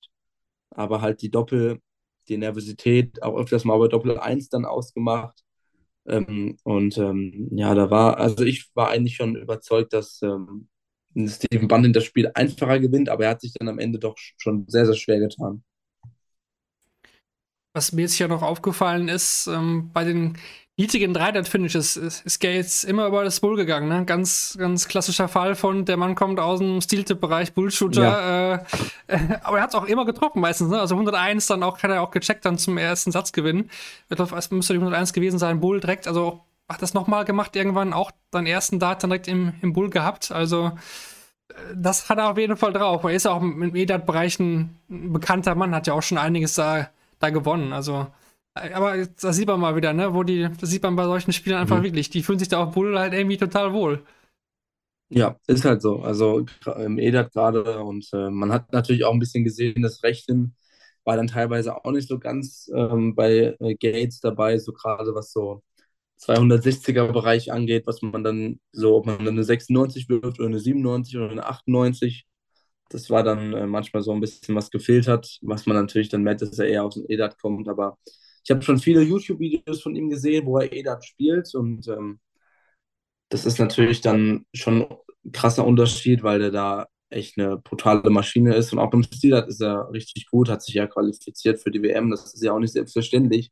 S3: aber halt die Doppel, die Nervosität auch öfters mal bei Doppel 1 dann ausgemacht. Ähm, und ähm, ja, da war, also ich war eigentlich schon überzeugt, dass ähm, Steven Bunting das Spiel einfacher gewinnt, aber er hat sich dann am Ende doch schon sehr, sehr schwer getan.
S2: Was mir jetzt hier noch aufgefallen ist, ähm, bei den niedrigen 300-Finishes ist, ist Gates immer über das Bull gegangen. Ne? Ganz, ganz klassischer Fall von, der Mann kommt aus dem Steel-Tip-Bereich, Bullshooter. Ja. Äh, äh, aber er hat es auch immer getroffen meistens. Ne? Also 101 dann auch, kann er auch gecheckt dann zum ersten Satz gewinnen. Ich glaube, es müsste die 101 gewesen sein. Bull direkt, also hat das nochmal gemacht irgendwann, auch seinen ersten Dart dann direkt im, im Bull gehabt. Also äh, das hat er auf jeden Fall drauf. Er ist auch im EDAT-Bereich ein bekannter Mann, hat ja auch schon einiges da, da gewonnen. Also aber da sieht man mal wieder, ne, wo die, das sieht man bei solchen Spielern einfach mhm. wirklich, die fühlen sich da auf Bull halt irgendwie total wohl.
S3: Ja, ist halt so. Also im EDAT gerade und äh, man hat natürlich auch ein bisschen gesehen, das Rechnen war dann teilweise auch nicht so ganz ähm, bei äh, Gates dabei, so gerade was so 260er Bereich angeht, was man dann so, ob man dann eine 96 wirft oder eine 97 oder eine 98. Das war dann äh, manchmal so ein bisschen was gefehlt hat, was man natürlich dann merkt, dass er eher aus dem EDAT kommt, aber ich habe schon viele YouTube-Videos von ihm gesehen, wo er EDAT spielt und ähm, das ist natürlich dann schon ein krasser Unterschied, weil der da echt eine brutale Maschine ist und auch beim Stilat ist er richtig gut, hat sich ja qualifiziert für die WM, das ist ja auch nicht selbstverständlich.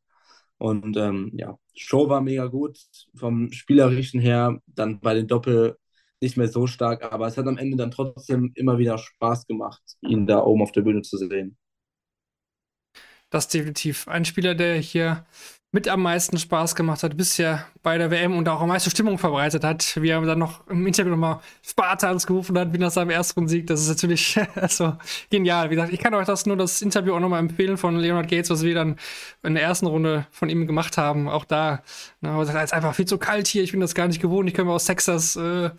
S3: Und ähm, ja, Show war mega gut vom Spielerischen her, dann bei den Doppel nicht mehr so stark, aber es hat am Ende dann trotzdem immer wieder Spaß gemacht, ihn da oben auf der Bühne zu sehen.
S2: Das definitiv ein Spieler, der hier mit am meisten Spaß gemacht hat bisher bei der WM und auch am meisten Stimmung verbreitet hat, wie er dann noch im Interview nochmal Spartans gerufen hat, wie nach seinem ersten Sieg. Das ist natürlich also genial. Wie gesagt, ich kann euch das nur das Interview auch nochmal empfehlen von Leonard Gates, was wir dann in der ersten Runde von ihm gemacht haben. Auch da, ne, es ist einfach viel zu kalt hier, ich bin das gar nicht gewohnt, ich komme aus Texas. Äh,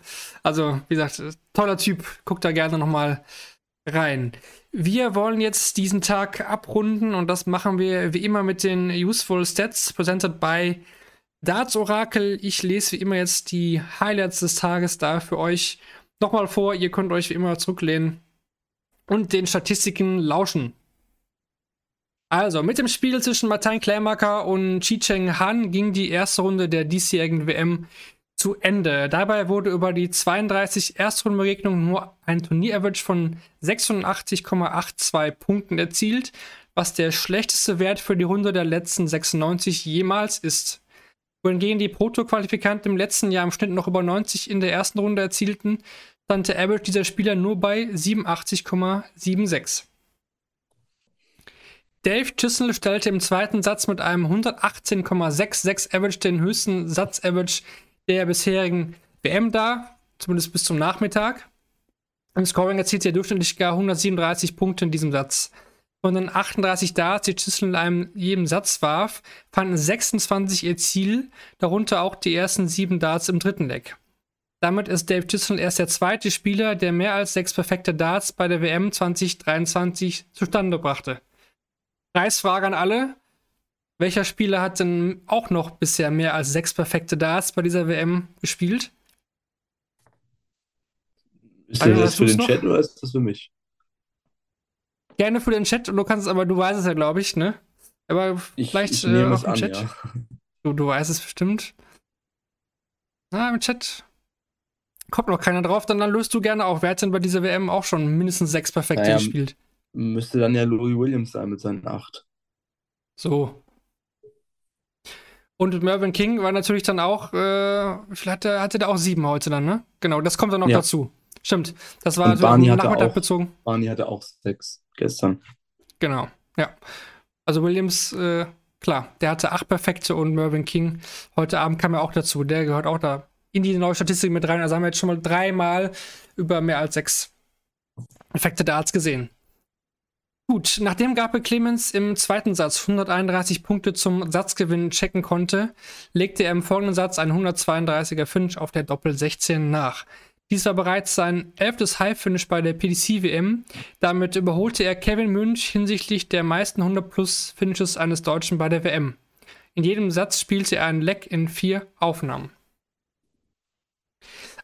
S2: also, wie gesagt, toller Typ, guckt da gerne nochmal rein. Wir wollen jetzt diesen Tag abrunden und das machen wir wie immer mit den Useful Stats, presented by Darts Oracle. Ich lese wie immer jetzt die Highlights des Tages da für euch nochmal vor. Ihr könnt euch wie immer zurücklehnen und den Statistiken lauschen. Also, mit dem Spiel zwischen Martin Klärmacker und Chi-Cheng Han ging die erste Runde der diesjährigen WM zu Ende. Dabei wurde über die 32 Erstrundenbegegnungen nur ein Turnier-Average von 86,82 Punkten erzielt, was der schlechteste Wert für die Runde der letzten 96 jemals ist. Wohingegen die Proto-Qualifikanten im letzten Jahr im Schnitt noch über 90 in der ersten Runde erzielten, stand der Average dieser Spieler nur bei 87,76. Dave Chisel stellte im zweiten Satz mit einem 118,66 Average den höchsten Satz-Average der bisherigen WM da, zumindest bis zum Nachmittag. Im Scoring erzielt er durchschnittlich gar 137 Punkte in diesem Satz. Von den 38 Darts, die Chisel in einem jedem Satz warf, fanden 26 ihr Ziel, darunter auch die ersten sieben Darts im dritten Leck. Damit ist Dave Chisel erst der zweite Spieler, der mehr als sechs perfekte Darts bei der WM 2023 zustande brachte. Preisfrage an alle. Welcher Spieler hat denn auch noch bisher mehr als sechs perfekte Darts bei dieser WM gespielt?
S3: Ist also, das für den noch? Chat oder ist das für mich?
S2: Gerne für den Chat, und du kannst es, aber du weißt es ja, glaube ich, ne? Aber ich, vielleicht ich äh, auf dem Chat. Ja. Du, du weißt es bestimmt. Na, im Chat kommt noch keiner drauf, dann, dann löst du gerne auch. Wer hat denn bei dieser WM auch schon mindestens sechs perfekte naja, gespielt?
S3: Müsste dann ja Louis Williams sein mit seinen acht.
S2: So, und Mervyn King war natürlich dann auch, äh, hatte, hatte da auch sieben heute dann, ne? Genau, das kommt dann noch ja. dazu. Stimmt. Das war
S3: also Barney Nachmittag auch, bezogen. Barney hatte auch sechs gestern.
S2: Genau, ja. Also Williams, äh, klar, der hatte acht perfekte und Mervyn King heute Abend kam ja auch dazu. Der gehört auch da in die neue Statistik mit rein. Also haben wir jetzt schon mal dreimal über mehr als sechs perfekte Darts gesehen. Gut, nachdem Gabriel Clemens im zweiten Satz 131 Punkte zum Satzgewinn checken konnte, legte er im folgenden Satz einen 132er Finish auf der Doppel 16 nach. Dies war bereits sein elftes High-Finish bei der PDC-WM. Damit überholte er Kevin Münch hinsichtlich der meisten 100-Plus-Finishes eines Deutschen bei der WM. In jedem Satz spielte er einen Leck in vier Aufnahmen.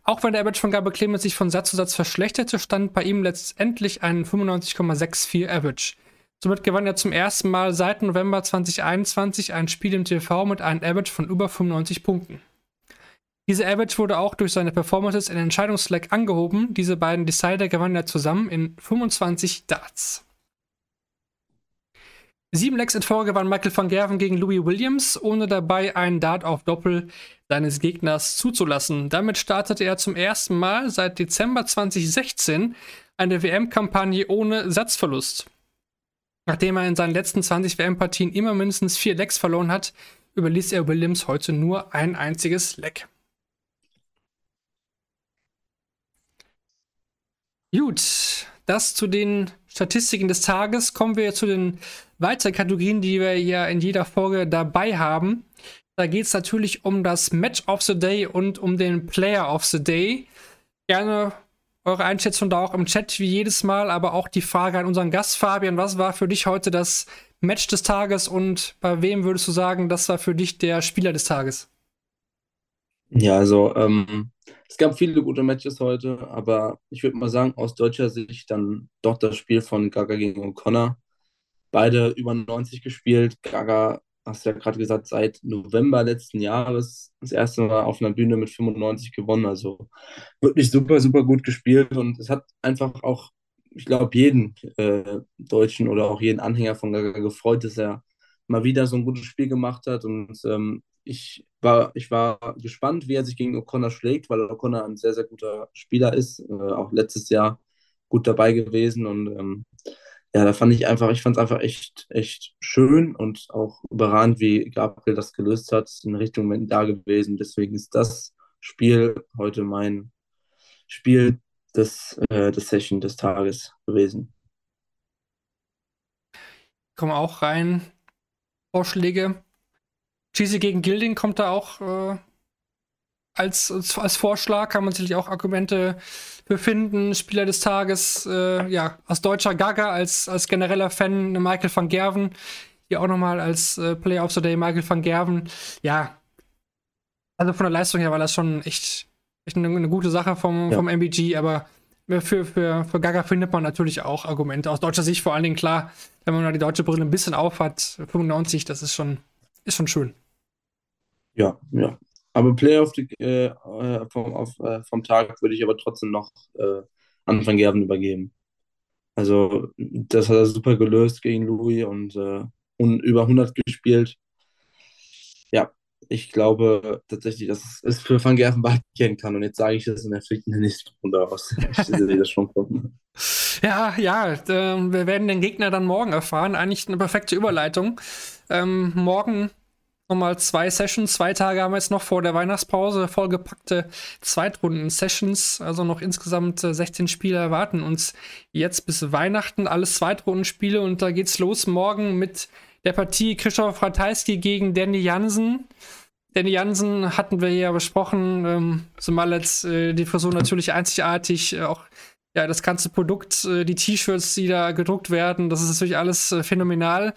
S2: Auch wenn der Average von Gabriel Clemens sich von Satz zu Satz verschlechterte, stand bei ihm letztendlich ein 95,64 Average. Somit gewann er zum ersten Mal seit November 2021 ein Spiel im TV mit einem Average von über 95 Punkten. Diese Average wurde auch durch seine Performances in Entscheidungsslack angehoben. Diese beiden Decider gewannen er zusammen in 25 Darts. Sieben Lecks in Folge waren Michael van Gerven gegen Louis Williams, ohne dabei einen Dart auf Doppel seines Gegners zuzulassen. Damit startete er zum ersten Mal seit Dezember 2016 eine WM-Kampagne ohne Satzverlust. Nachdem er in seinen letzten 20 WM-Partien immer mindestens vier Lecks verloren hat, überließ er Williams heute nur ein einziges Leck. Gut, das zu den Statistiken des Tages. Kommen wir zu den weiteren Kategorien, die wir ja in jeder Folge dabei haben. Da geht es natürlich um das Match of the Day und um den Player of the Day. Gerne eure Einschätzung da auch im Chat wie jedes Mal, aber auch die Frage an unseren Gast Fabian, was war für dich heute das Match des Tages und bei wem würdest du sagen, das war für dich der Spieler des Tages?
S3: Ja, also ähm, es gab viele gute Matches heute, aber ich würde mal sagen, aus deutscher Sicht dann doch das Spiel von Gaga gegen O'Connor. Beide über 90 gespielt. Gaga hast du ja gerade gesagt, seit November letzten Jahres das erste Mal auf einer Bühne mit 95 gewonnen. Also wirklich super, super gut gespielt und es hat einfach auch, ich glaube, jeden äh, Deutschen oder auch jeden Anhänger von Gaga gefreut, dass er mal wieder so ein gutes Spiel gemacht hat und ähm, ich war, ich war gespannt, wie er sich gegen O'Connor schlägt, weil O'Connor ein sehr, sehr guter Spieler ist, äh, auch letztes Jahr gut dabei gewesen und ähm, ja, da fand ich einfach, ich fand es einfach echt, echt schön und auch überragend, wie Gabriel das gelöst hat, in Richtung da gewesen. Deswegen ist das Spiel heute mein Spiel des, äh, des Session des Tages gewesen.
S2: Kommen auch rein Vorschläge. Cheesy gegen Gilding kommt da auch äh, als, als, als, Vorschlag, kann man sicherlich auch Argumente befinden. Spieler des Tages, äh, ja, aus deutscher Gaga, als, als genereller Fan Michael van Gerven. Hier auch nochmal als äh, Player of the Day Michael van Gerven. Ja, also von der Leistung her war das schon echt, echt eine, eine gute Sache vom, ja. vom MBG, aber für, für, für Gaga findet man natürlich auch Argumente. Aus deutscher Sicht vor allen Dingen klar, wenn man da die deutsche Brille ein bisschen aufhat, 95, das ist schon, ist schon schön.
S3: Ja, ja. Aber Player of the, äh, äh, vom, auf, äh, vom Tag würde ich aber trotzdem noch äh, an Van Gerven übergeben. Also, das hat er super gelöst gegen Louis und, äh, und über 100 gespielt. Ja, ich glaube tatsächlich, dass es für Van Gerven bald gehen kann. Und jetzt sage ich das in der der nächsten Runde aus. Ich sehe das schon kommen.
S2: Ja, ja, äh, wir werden den Gegner dann morgen erfahren. Eigentlich eine perfekte Überleitung. Ähm, morgen nochmal zwei Sessions. Zwei Tage haben wir jetzt noch vor der Weihnachtspause. Vollgepackte Zweitrunden-Sessions. Also noch insgesamt 16 äh, Spiele erwarten uns jetzt bis Weihnachten. Alles Zweitrundenspiele und da geht's los morgen mit der Partie Christoph Ratajski gegen Danny Jansen. Danny Jansen hatten wir ja besprochen, ähm, zumal jetzt äh, die Frisur natürlich einzigartig, äh, auch ja, das ganze Produkt, äh, die T-Shirts, die da gedruckt werden, das ist natürlich alles äh, phänomenal.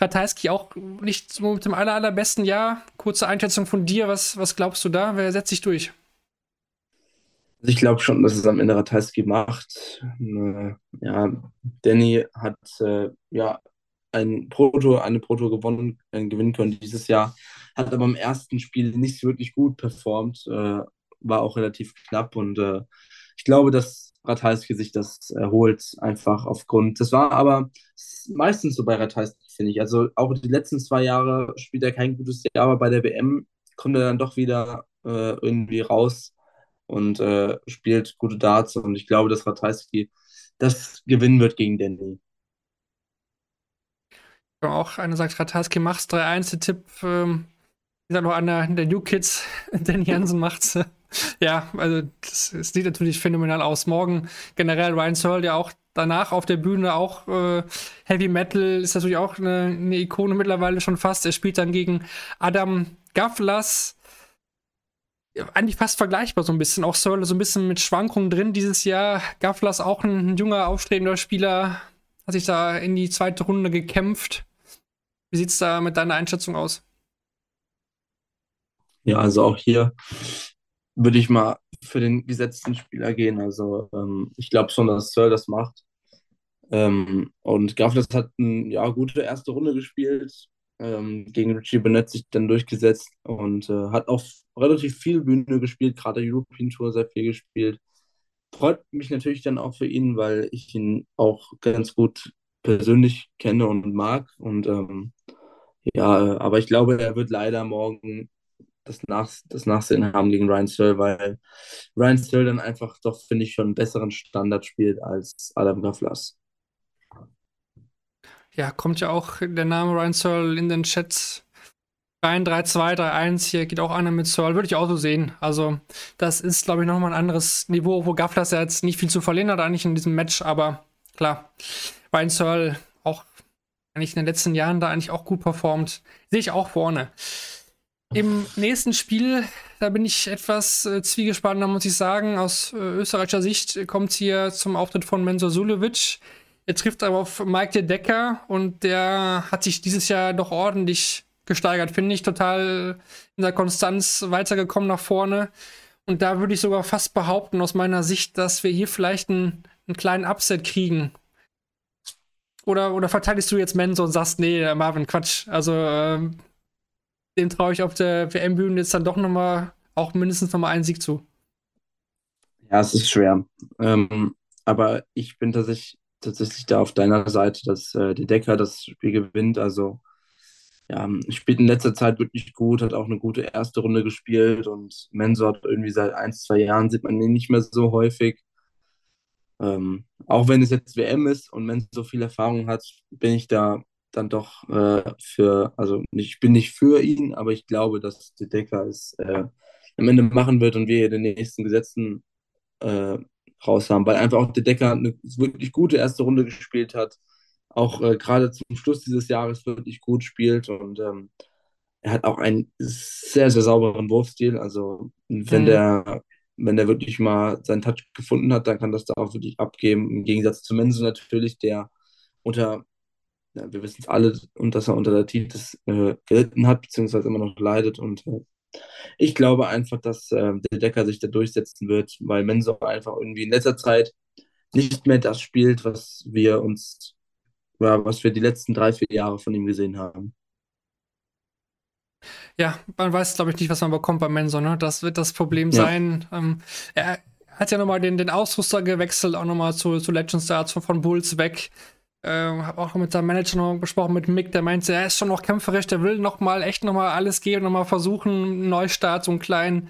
S2: Ratajski auch nicht so mit dem aller, allerbesten Jahr. Kurze Einschätzung von dir, was, was glaubst du da? Wer setzt sich durch?
S3: Also ich glaube schon, dass es am Ende Ratajski macht. Ja, Danny hat äh, ja ein Proto, eine Proto gewonnen, äh, gewinnen können dieses Jahr, hat aber im ersten Spiel nicht wirklich gut performt, äh, war auch relativ knapp und äh, ich glaube, dass Ratajski sich das erholt, einfach aufgrund. Das war aber meistens so bei Ratajski, finde ich. Also auch die letzten zwei Jahre spielt er kein gutes Jahr, aber bei der WM kommt er dann doch wieder äh, irgendwie raus und äh, spielt gute Darts und ich glaube, dass Ratajski das gewinnen wird gegen Danny.
S2: Auch einer sagt, Ratajski macht's 3-1, der Tipp, ähm, noch einer der New Kids, Danny Jansen macht's. Ja, also das, sieht natürlich phänomenal aus. Morgen generell Ryan Searle, ja auch danach auf der Bühne auch äh, Heavy Metal, ist natürlich auch eine, eine, Ikone mittlerweile schon fast. Er spielt dann gegen Adam Gavlas. Ja, eigentlich fast vergleichbar so ein bisschen. Auch Searle so ein bisschen mit Schwankungen drin dieses Jahr. Gavlas auch ein junger, aufstrebender Spieler. Hat sich da in die zweite Runde gekämpft. Wie sieht es da mit deiner Einschätzung aus?
S3: Ja, also auch hier würde ich mal für den gesetzten Spieler gehen. Also ähm, ich glaube schon, dass Searle das macht. Ähm, und Gavlas hat eine ja, gute erste Runde gespielt, ähm, gegen Richie Bennett sich dann durchgesetzt und äh, hat auch relativ viel Bühne gespielt, gerade European Tour sehr viel gespielt. Freut mich natürlich dann auch für ihn, weil ich ihn auch ganz gut persönlich kenne und mag. Und ähm, ja, aber ich glaube, er wird leider morgen das, Nach das Nachsehen haben gegen Ryan Searle, weil Ryan Searle dann einfach doch, finde ich, schon einen besseren Standard spielt als Adam Gavlas.
S2: Ja, kommt ja auch der Name Ryan Searle in den Chats rein. 3-2, 3-1, hier geht auch einer mit Searle, würde ich auch so sehen. Also, das ist, glaube ich, nochmal ein anderes Niveau, wo Gavlas ja jetzt nicht viel zu verlieren hat, eigentlich in diesem Match, aber klar, Ryan Searle auch eigentlich in den letzten Jahren da eigentlich auch gut performt. Sehe ich auch vorne. Im nächsten Spiel, da bin ich etwas äh, zwiegespannt, da muss ich sagen. Aus äh, österreichischer Sicht kommt es hier zum Auftritt von Mensur Sulevic. Er trifft aber auf Mike de Decker und der hat sich dieses Jahr doch ordentlich gesteigert, finde ich. Total in der Konstanz weitergekommen nach vorne. Und da würde ich sogar fast behaupten, aus meiner Sicht, dass wir hier vielleicht einen, einen kleinen Upset kriegen. Oder, oder verteidigst du jetzt Menzo und sagst, nee, Marvin, Quatsch. Also, ähm, dem traue ich auf der WM-Bühne jetzt dann doch nochmal, auch mindestens nochmal einen Sieg zu.
S3: Ja, es ist schwer. Ähm, aber ich bin tatsächlich, tatsächlich da auf deiner Seite, dass äh, die Decker das Spiel gewinnt. Also, ja, spielt in letzter Zeit wirklich gut, hat auch eine gute erste Runde gespielt und Mensor hat irgendwie seit ein, zwei Jahren sieht man ihn nicht mehr so häufig. Ähm, auch wenn es jetzt WM ist und Mensor so viel Erfahrung hat, bin ich da dann doch äh, für, also ich bin nicht für ihn, aber ich glaube, dass der Decker es äh, am Ende machen wird und wir den nächsten Gesetzen äh, raus haben, weil einfach auch der Decker eine wirklich gute erste Runde gespielt hat, auch äh, gerade zum Schluss dieses Jahres wirklich gut spielt und ähm, er hat auch einen sehr, sehr sauberen Wurfstil. Also wenn mhm. der wenn der wirklich mal seinen Touch gefunden hat, dann kann das da auch wirklich abgeben. Im Gegensatz zu Menzo natürlich, der unter ja, wir wissen es alle, und dass er unter der Titis äh, gelitten hat, beziehungsweise immer noch leidet. Und äh, ich glaube einfach, dass äh, der Decker sich da durchsetzen wird, weil Mensor einfach irgendwie in letzter Zeit nicht mehr das spielt, was wir uns, ja, was wir die letzten drei, vier Jahre von ihm gesehen haben.
S2: Ja, man weiß, glaube ich, nicht, was man bekommt bei Mensor, ne? Das wird das Problem ja. sein. Ähm, er hat ja nochmal den, den Ausrüster gewechselt, auch nochmal zu, zu Legend Stars von, von Bulls weg. Äh, habe auch mit seinem Manager noch gesprochen, mit Mick, der meinte, er ist schon noch kämpferisch, der will noch mal echt noch mal alles geben, noch mal versuchen, einen Neustart, so einen kleinen,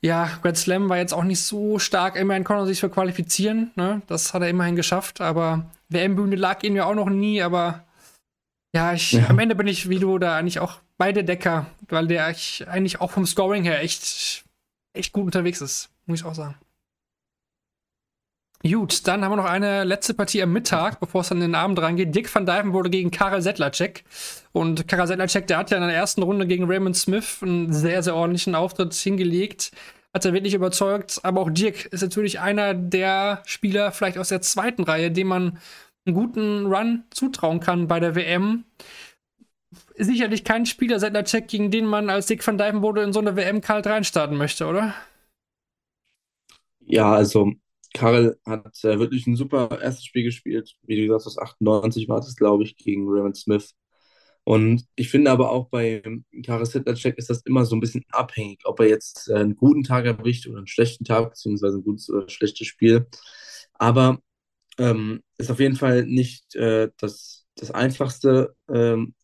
S2: ja, Grand Slam war jetzt auch nicht so stark, immerhin konnte er sich für qualifizieren, ne? das hat er immerhin geschafft, aber WM-Bühne lag ihm ja auch noch nie, aber ja, ich, ja. am Ende bin ich, wie du, da eigentlich auch beide Decker, weil der eigentlich auch vom Scoring her echt, echt gut unterwegs ist, muss ich auch sagen. Gut, dann haben wir noch eine letzte Partie am Mittag, bevor es dann in den Abend reingeht. Dick van Dijven wurde gegen Karel Sedlacek. Und Karel Sedlacek, der hat ja in der ersten Runde gegen Raymond Smith einen sehr, sehr ordentlichen Auftritt hingelegt. Hat er wirklich überzeugt. Aber auch Dirk ist natürlich einer der Spieler, vielleicht aus der zweiten Reihe, dem man einen guten Run zutrauen kann bei der WM. Sicherlich kein Spieler Sedlacek, gegen den man als Dick van Dijven wurde in so eine WM kalt reinstarten möchte, oder?
S3: Ja, also Karel hat äh, wirklich ein super erstes Spiel gespielt. Wie du gesagt hast, 98 war das, glaube ich, gegen Raymond Smith. Und ich finde aber auch bei Karel Sittlercheck ist das immer so ein bisschen abhängig, ob er jetzt äh, einen guten Tag erbricht oder einen schlechten Tag, beziehungsweise ein gutes oder schlechtes Spiel. Aber ähm, ist auf jeden Fall nicht äh, das, das einfachste ähm,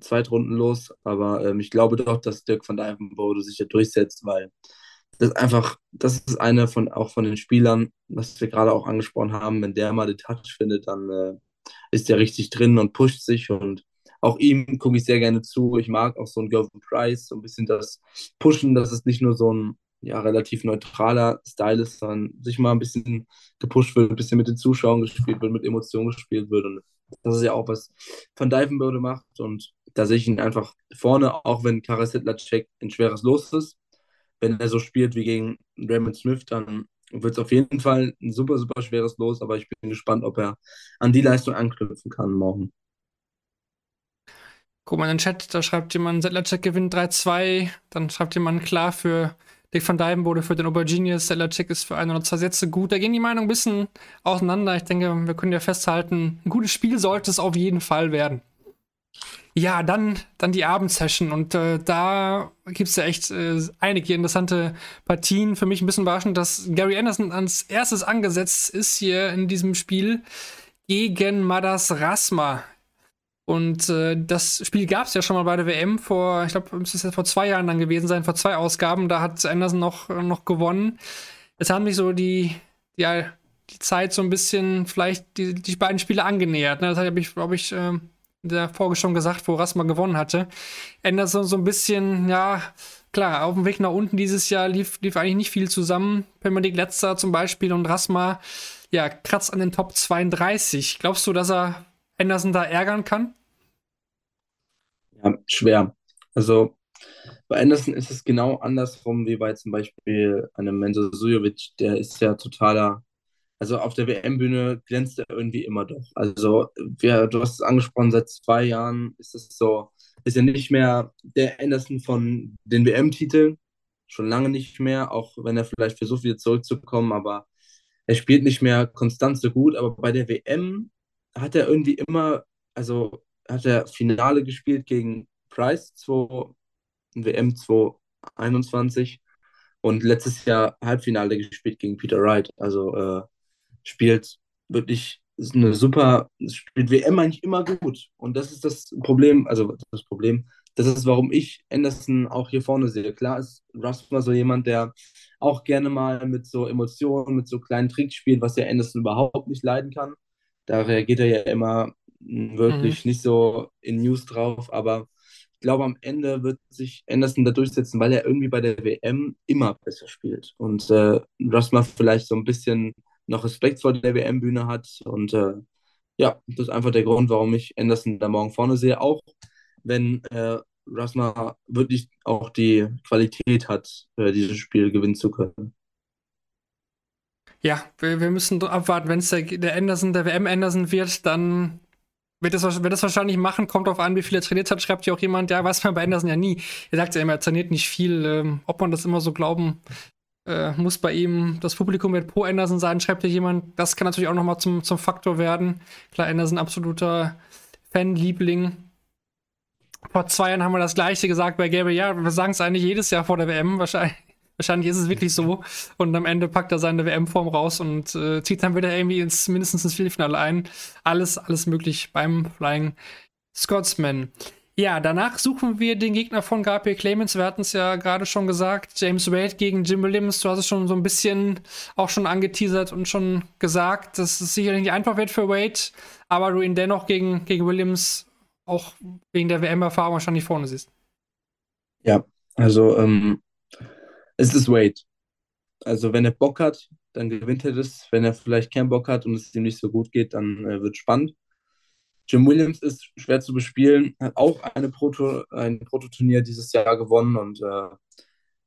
S3: Zweitrundenlos, aber ähm, ich glaube doch, dass Dirk van Dijvenbode sich ja durchsetzt, weil das ist einfach, das ist eine von auch von den Spielern, was wir gerade auch angesprochen haben, wenn der mal den Touch findet, dann äh, ist der richtig drin und pusht sich und auch ihm gucke ich sehr gerne zu. Ich mag auch so einen Gervin Price, so ein bisschen das Pushen, dass es nicht nur so ein ja, relativ neutraler Style ist, sondern sich mal ein bisschen gepusht wird, ein bisschen mit den Zuschauern gespielt wird, mit Emotionen gespielt wird. Und das ist ja auch, was Van Dijvenbode macht. Und da sehe ich ihn einfach vorne, auch wenn Karas Hitler-Check ein schweres Los ist wenn er so spielt wie gegen Raymond Smith, dann wird es auf jeden Fall ein super, super schweres Los, aber ich bin gespannt, ob er an die Leistung anknüpfen kann morgen.
S2: Guck mal in den Chat, da schreibt jemand, Sedlacek gewinnt 3-2, dann schreibt jemand klar für Dick van Dijvenbode für den Auberginius, Sedlacek ist für ein oder zwei Sätze gut. Da gehen die Meinungen ein bisschen auseinander. Ich denke, wir können ja festhalten, ein gutes Spiel sollte es auf jeden Fall werden. Ja, dann, dann die Abendsession und äh, da gibt es ja echt äh, einige interessante Partien. Für mich ein bisschen überraschend, dass Gary Anderson als erstes angesetzt ist hier in diesem Spiel gegen Madas Rasma. Und äh, das Spiel gab es ja schon mal bei der WM vor, ich glaube, müsste es ja vor zwei Jahren dann gewesen sein, vor zwei Ausgaben. Da hat Anderson noch, noch gewonnen. Jetzt haben sich so die, ja, die Zeit so ein bisschen vielleicht die, die beiden Spiele angenähert. Ne? Das habe ich, glaube ich, äh, in der Folge schon gesagt, wo Rasma gewonnen hatte. Anderson so ein bisschen, ja, klar, auf dem Weg nach unten dieses Jahr lief, lief eigentlich nicht viel zusammen. Premier letzter zum Beispiel und Rasma, ja, kratzt an den Top 32. Glaubst du, dass er Anderson da ärgern kann?
S3: Ja, schwer. Also bei Anderson ist es genau andersrum wie bei zum Beispiel einem Menzo Sujovic. Der ist ja totaler, also auf der WM-Bühne glänzt er irgendwie immer doch. Also wir, du hast es angesprochen, seit zwei Jahren ist es so, ist er nicht mehr der Anderson von den WM-Titeln, schon lange nicht mehr, auch wenn er vielleicht versucht, wieder zurückzukommen, aber er spielt nicht mehr konstant so gut. Aber bei der WM hat er irgendwie immer, also hat er Finale gespielt gegen Price 2, WM 2021 und letztes Jahr Halbfinale gespielt gegen Peter Wright. Also äh, spielt wirklich eine super, spielt WM eigentlich immer gut. Und das ist das Problem, also das Problem, das ist, warum ich Anderson auch hier vorne sehe. Klar ist Russell so jemand, der auch gerne mal mit so Emotionen, mit so kleinen Tricks spielt, was ja Anderson überhaupt nicht leiden kann. Da reagiert er ja immer wirklich mhm. nicht so in News drauf, aber ich glaube, am Ende wird sich Anderson da durchsetzen, weil er irgendwie bei der WM immer besser spielt. Und äh, Russell vielleicht so ein bisschen noch Respekt vor der WM-Bühne hat. Und äh, ja, das ist einfach der Grund, warum ich Anderson da morgen vorne sehe. Auch wenn äh, Rasma wirklich auch die Qualität hat, äh, dieses Spiel gewinnen zu können.
S2: Ja, wir, wir müssen abwarten. Wenn es der, der Anderson, der WM Anderson wird, dann wird das, wird das wahrscheinlich machen. Kommt darauf an, wie viel er trainiert hat. Schreibt ja auch jemand, ja, weiß man bei Anderson ja nie. Er sagt ja immer, er trainiert nicht viel. Ähm, ob man das immer so glauben äh, muss bei ihm, das Publikum wird pro Anderson sein, schreibt ja jemand. Das kann natürlich auch nochmal zum, zum Faktor werden. Klar, Anderson absoluter Fanliebling. Vor zwei Jahren haben wir das gleiche gesagt bei Gabriel. Ja, wir sagen es eigentlich jedes Jahr vor der WM. Wahrscheinlich, wahrscheinlich ist es wirklich so. Und am Ende packt er seine WM-Form raus und äh, zieht dann wieder irgendwie ins, mindestens ins Viertelfinale ein. Alles, alles möglich beim Flying Scotsman. Ja, danach suchen wir den Gegner von Gabriel Clemens. Wir hatten es ja gerade schon gesagt. James Wade gegen Jim Williams. Du hast es schon so ein bisschen auch schon angeteasert und schon gesagt, dass es sicherlich nicht einfach wird für Wade, aber du ihn dennoch gegen, gegen Williams auch wegen der WM-Erfahrung wahrscheinlich vorne siehst.
S3: Ja, also ähm, es ist Wade. Also wenn er Bock hat, dann gewinnt er das. Wenn er vielleicht keinen Bock hat und es ihm nicht so gut geht, dann äh, wird spannend. Jim Williams ist schwer zu bespielen, hat auch eine Proto, ein Prototurnier dieses Jahr gewonnen und äh,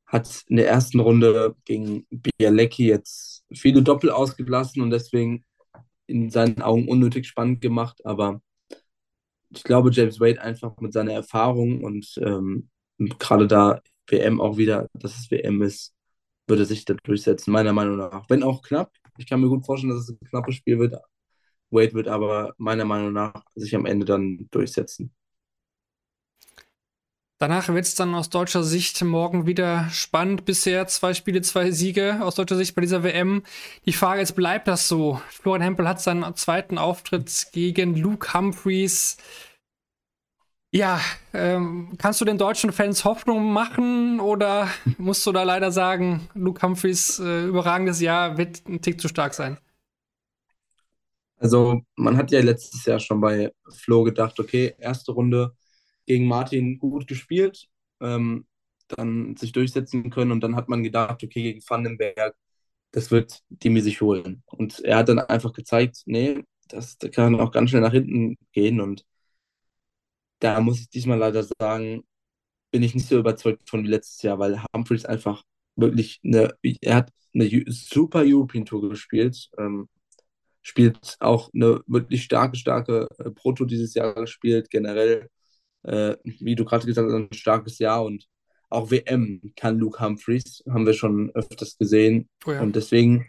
S3: hat in der ersten Runde gegen Bialecki jetzt viele Doppel ausgelassen und deswegen in seinen Augen unnötig spannend gemacht. Aber ich glaube, James Wade einfach mit seiner Erfahrung und ähm, gerade da WM auch wieder, dass es WM ist, würde sich da durchsetzen, meiner Meinung nach. Wenn auch knapp. Ich kann mir gut vorstellen, dass es ein knappes Spiel wird, Wade wird aber meiner Meinung nach sich am Ende dann durchsetzen.
S2: Danach wird es dann aus deutscher Sicht morgen wieder spannend. Bisher zwei Spiele, zwei Siege aus deutscher Sicht bei dieser WM. Die Frage ist, bleibt das so? Florian Hempel hat seinen zweiten Auftritt gegen Luke Humphreys. Ja, ähm, kannst du den deutschen Fans Hoffnung machen oder musst du da leider sagen, Luke Humphreys äh, überragendes Jahr wird ein Tick zu stark sein?
S3: Also man hat ja letztes Jahr schon bei Flo gedacht, okay, erste Runde gegen Martin gut gespielt, ähm, dann sich durchsetzen können und dann hat man gedacht, okay, gegen Vandenberg, das wird Demi sich holen. Und er hat dann einfach gezeigt, nee, das, das kann auch ganz schnell nach hinten gehen und da muss ich diesmal leider sagen, bin ich nicht so überzeugt von wie letztes Jahr, weil Humphreys einfach wirklich eine, er hat eine super European Tour gespielt. Ähm, spielt auch eine wirklich starke, starke äh, Proto dieses Jahr gespielt. Generell, äh, wie du gerade gesagt hast, ein starkes Jahr und auch WM kann Luke Humphreys, haben wir schon öfters gesehen. Oh ja. Und deswegen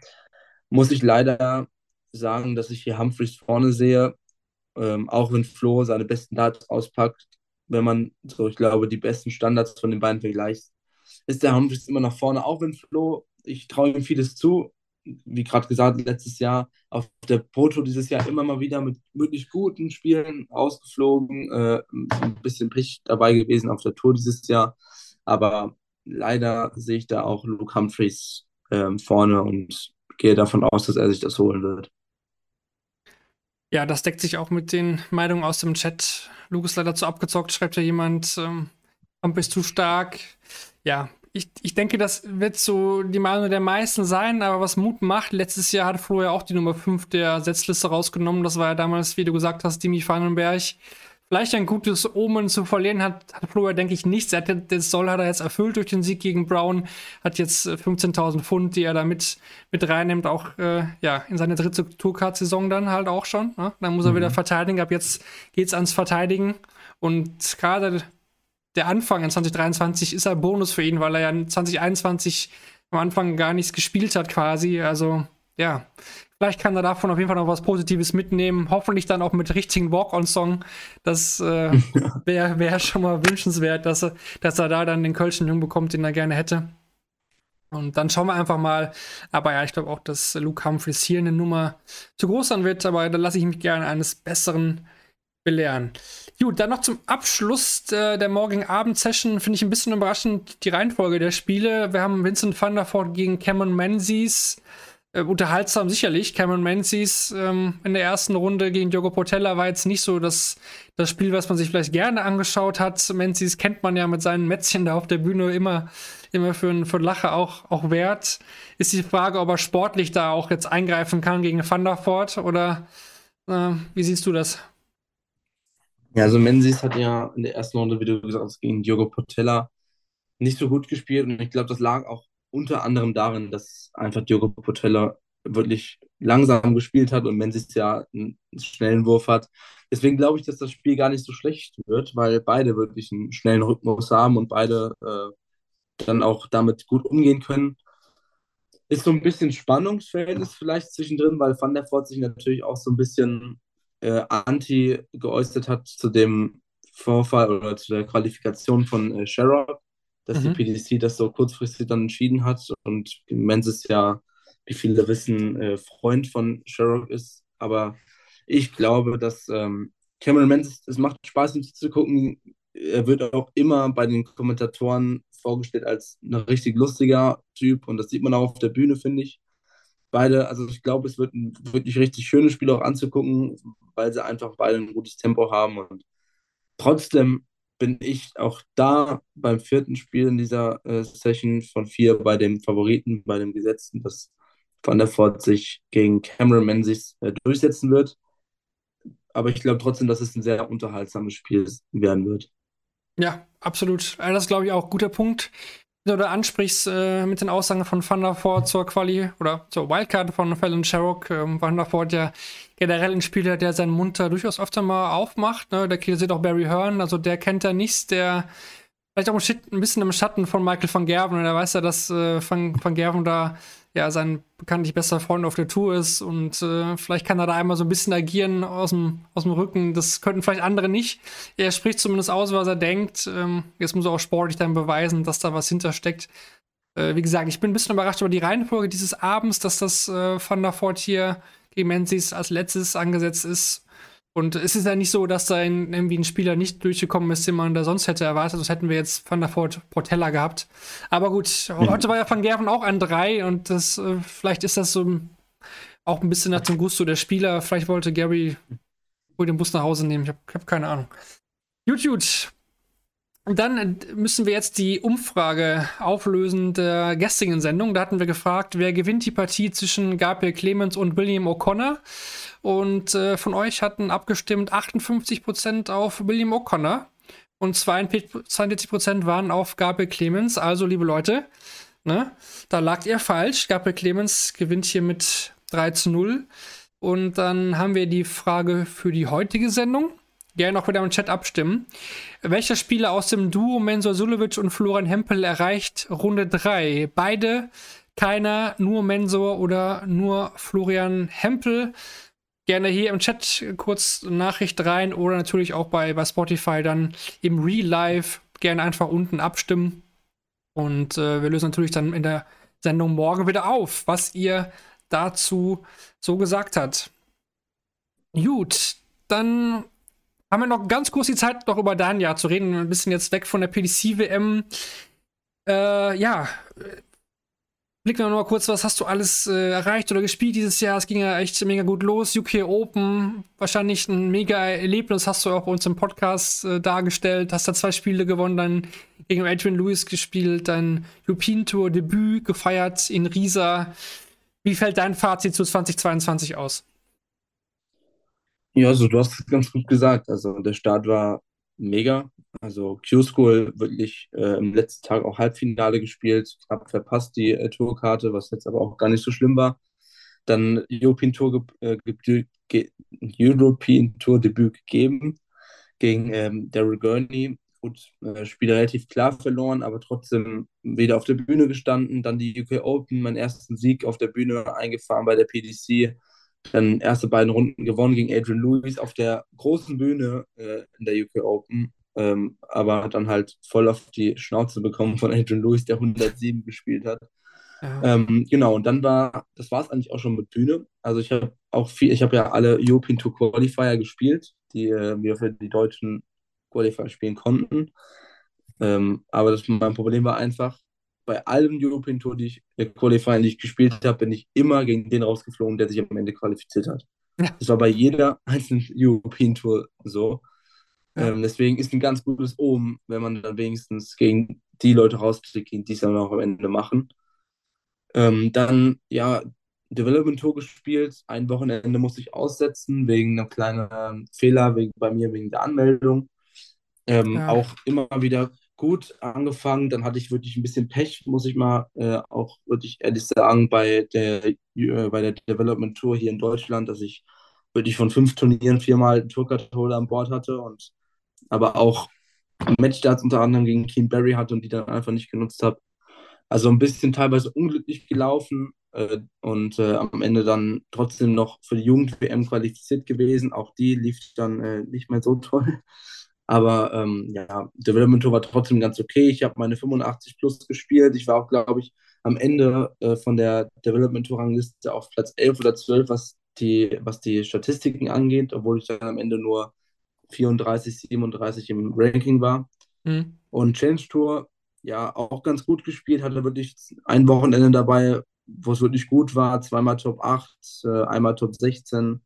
S3: muss ich leider sagen, dass ich hier Humphreys vorne sehe, ähm, auch wenn Flo seine besten Darts auspackt. Wenn man so, ich glaube, die besten Standards von den beiden vergleicht, ist der Humphreys immer nach vorne, auch wenn Flo, ich traue ihm vieles zu, wie gerade gesagt, letztes Jahr auf der Proto dieses Jahr immer mal wieder mit wirklich guten Spielen ausgeflogen. Äh, ein bisschen Pech dabei gewesen auf der Tour dieses Jahr. Aber leider sehe ich da auch Luke Humphreys äh, vorne und gehe davon aus, dass er sich das holen wird.
S2: Ja, das deckt sich auch mit den Meinungen aus dem Chat. Luke ist leider zu abgezockt, schreibt ja jemand. Ähm, Hump ist zu stark. Ja, ich, ich denke, das wird so die Meinung der meisten sein, aber was Mut macht, letztes Jahr hat Flo ja auch die Nummer 5 der Setzliste rausgenommen. Das war ja damals, wie du gesagt hast, Dimi Vandenberg. Vielleicht ein gutes Omen zu verlieren hat, hat Flo ja, denke ich, nichts. Er hat, das Soll hat er jetzt erfüllt durch den Sieg gegen Brown, hat jetzt 15.000 äh, Pfund, die er da mit, mit reinnimmt, auch äh, ja, in seine dritte Tourcard-Saison dann halt auch schon. Ne? Dann muss er mhm. wieder verteidigen. Ab jetzt geht's ans Verteidigen. Und gerade der Anfang in 2023 ist ein Bonus für ihn, weil er ja in 2021 am Anfang gar nichts gespielt hat quasi. Also ja, vielleicht kann er davon auf jeden Fall noch was Positives mitnehmen. Hoffentlich dann auch mit richtigen Walk-on-Song. Das äh, wäre wär schon mal wünschenswert, dass er, dass er da dann den Kölschen hinbekommt, den er gerne hätte. Und dann schauen wir einfach mal. Aber ja, ich glaube auch, dass Luke Humphreys hier eine Nummer zu groß sein wird. Aber da lasse ich mich gerne eines Besseren belehren. Gut, dann noch zum Abschluss der, der morgigen Abend-Session finde ich ein bisschen überraschend die Reihenfolge der Spiele. Wir haben Vincent van der Voort gegen Cameron Menzies. Äh, unterhaltsam sicherlich. Cameron Menzies ähm, in der ersten Runde gegen Diogo Portella war jetzt nicht so das, das Spiel, was man sich vielleicht gerne angeschaut hat. Menzies kennt man ja mit seinen Mätzchen da auf der Bühne immer, immer für, für Lache auch, auch wert. Ist die Frage, ob er sportlich da auch jetzt eingreifen kann gegen Van der Voort oder äh, wie siehst du das?
S3: Ja, also Menzies hat ja in der ersten Runde, wie du gesagt hast, gegen Diogo Portella nicht so gut gespielt. Und ich glaube, das lag auch unter anderem darin, dass einfach Diogo Portella wirklich langsam gespielt hat und Menzies ja einen schnellen Wurf hat. Deswegen glaube ich, dass das Spiel gar nicht so schlecht wird, weil beide wirklich einen schnellen Rhythmus haben und beide äh, dann auch damit gut umgehen können. Ist so ein bisschen Spannungsverhältnis vielleicht zwischendrin, weil Van der Voort sich natürlich auch so ein bisschen äh, anti geäußert hat zu dem Vorfall oder zu der Qualifikation von äh, Sherrock, dass mhm. die PDC das so kurzfristig dann entschieden hat und Menzies ja, wie viele wissen, äh, Freund von Sherrock ist. Aber ich glaube, dass ähm, Cameron Menzies, es macht Spaß, ihm zu gucken. Er wird auch immer bei den Kommentatoren vorgestellt als ein richtig lustiger Typ und das sieht man auch auf der Bühne, finde ich beide, also ich glaube, es wird ein wirklich richtig schönes Spiel auch anzugucken, weil sie einfach beide ein gutes Tempo haben. Und trotzdem bin ich auch da beim vierten Spiel in dieser äh, Session von vier bei dem Favoriten, bei dem Gesetzten, dass Van der Voort sich gegen Cameron Menzies äh, durchsetzen wird. Aber ich glaube trotzdem, dass es ein sehr unterhaltsames Spiel werden wird.
S2: Ja, absolut. Also das ist, glaube ich, auch ein guter Punkt oder ansprichst äh, mit den Aussagen von Van der Voort zur Quali oder zur Wildcard von Fallon Sherrock. Ähm, Van der Voort ja generell ein Spieler, der seinen Mund da durchaus öfter mal aufmacht. Ne? Der sieht auch Barry Hearn, also der kennt ja nichts, der vielleicht auch ein bisschen im Schatten von Michael van Gerven. Und er weiß ja, dass äh, van, van Gerven da ja sein bekanntlich bester Freund auf der Tour ist und äh, vielleicht kann er da einmal so ein bisschen agieren aus dem, aus dem Rücken. Das könnten vielleicht andere nicht. Er spricht zumindest aus, was er denkt. Ähm, jetzt muss er auch sportlich dann beweisen, dass da was hintersteckt. Äh, wie gesagt, ich bin ein bisschen überrascht über die Reihenfolge dieses Abends, dass das äh, Van der Voort hier gegen Menzies als letztes angesetzt ist. Und es ist ja nicht so, dass da ein, irgendwie ein Spieler nicht durchgekommen ist, den man da sonst hätte erwartet. Das hätten wir jetzt Van der Voort Portella gehabt. Aber gut, heute war ja Van Gerven auch an drei und das, äh, vielleicht ist das so auch ein bisschen nach dem Gusto der Spieler. Vielleicht wollte Gary wohl den Bus nach Hause nehmen. Ich habe hab keine Ahnung. Und dann müssen wir jetzt die Umfrage auflösen der gestrigen Sendung. Da hatten wir gefragt, wer gewinnt die Partie zwischen Gabriel Clemens und William O'Connor? Und äh, von euch hatten abgestimmt 58% auf William O'Connor und 42% waren auf Gabriel Clemens. Also, liebe Leute, ne, da lag ihr falsch. Gabriel Clemens gewinnt hier mit 3 zu 0. Und dann haben wir die Frage für die heutige Sendung. Gerne auch wieder im Chat abstimmen. Welcher Spieler aus dem Duo Mensur Sulevic und Florian Hempel erreicht Runde 3? Beide, keiner, nur Mensur oder nur Florian Hempel gerne hier im Chat kurz Nachricht rein oder natürlich auch bei, bei Spotify dann im Real Life gerne einfach unten abstimmen. Und äh, wir lösen natürlich dann in der Sendung morgen wieder auf, was ihr dazu so gesagt hat. Gut, dann haben wir noch ganz kurz die Zeit, noch über dein Jahr zu reden. Ein bisschen jetzt weg von der PDC-WM. Äh, ja, blicken wir noch mal kurz, was hast du alles äh, erreicht oder gespielt dieses Jahr? Es ging ja echt mega gut los. UK Open, wahrscheinlich ein mega Erlebnis, hast du auch bei uns im Podcast äh, dargestellt. Hast da zwei Spiele gewonnen, dann gegen Adrian Lewis gespielt, dein European Tour Debüt gefeiert in Riesa. Wie fällt dein Fazit zu 2022 aus?
S3: Ja, also du hast es ganz gut gesagt. Also der Start war mega. Also Q-School wirklich äh, im letzten Tag auch Halbfinale gespielt, knapp verpasst die äh, Tourkarte, was jetzt aber auch gar nicht so schlimm war. Dann European Tour, äh, European Tour Debüt gegeben gegen ähm, Daryl Gurney. Gut, äh, Spiel relativ klar verloren, aber trotzdem wieder auf der Bühne gestanden. Dann die UK Open, meinen ersten Sieg auf der Bühne eingefahren bei der PDC dann erste beiden Runden gewonnen gegen Adrian Lewis auf der großen Bühne äh, in der UK Open, ähm, aber dann halt voll auf die Schnauze bekommen von Adrian Lewis, der 107 gespielt hat. Ja. Ähm, genau, und dann war, das war es eigentlich auch schon mit Bühne. Also ich habe auch viel, ich habe ja alle European Tour Qualifier gespielt, die äh, wir für die deutschen Qualifier spielen konnten. Ähm, aber das, mein Problem war einfach, bei allen European Tour, die ich, äh, Qualifying, die ich gespielt habe, bin ich immer gegen den rausgeflogen, der sich am Ende qualifiziert hat. Ja. Das war bei jeder einzelnen European Tour so. Ja. Ähm, deswegen ist ein ganz gutes Omen, wenn man dann wenigstens gegen die Leute rausfliegt, die es dann auch am Ende machen. Ähm, dann, ja, Development Tour gespielt. Ein Wochenende musste ich aussetzen wegen einem kleinen Fehler wegen, bei mir wegen der Anmeldung. Ähm, ja. Auch immer wieder gut angefangen. Dann hatte ich wirklich ein bisschen Pech, muss ich mal äh, auch wirklich ehrlich sagen, bei der, äh, bei der Development Tour hier in Deutschland, dass ich wirklich von fünf Turnieren viermal einen Tourcard-Holder an Bord hatte und aber auch Matchstarts unter anderem gegen Keen Barry hatte und die dann einfach nicht genutzt habe. Also ein bisschen teilweise unglücklich gelaufen äh, und äh, am Ende dann trotzdem noch für die Jugend-WM qualifiziert gewesen. Auch die lief dann äh, nicht mehr so toll. Aber ähm, ja, Development Tour war trotzdem ganz okay. Ich habe meine 85 plus gespielt. Ich war auch, glaube ich, am Ende äh, von der Development Tour Rangliste auf Platz 11 oder 12, was die, was die Statistiken angeht, obwohl ich dann am Ende nur 34, 37 im Ranking war. Mhm. Und Change Tour, ja, auch ganz gut gespielt, hatte wirklich ein Wochenende dabei, wo es wirklich gut war. Zweimal Top 8, äh, einmal Top 16.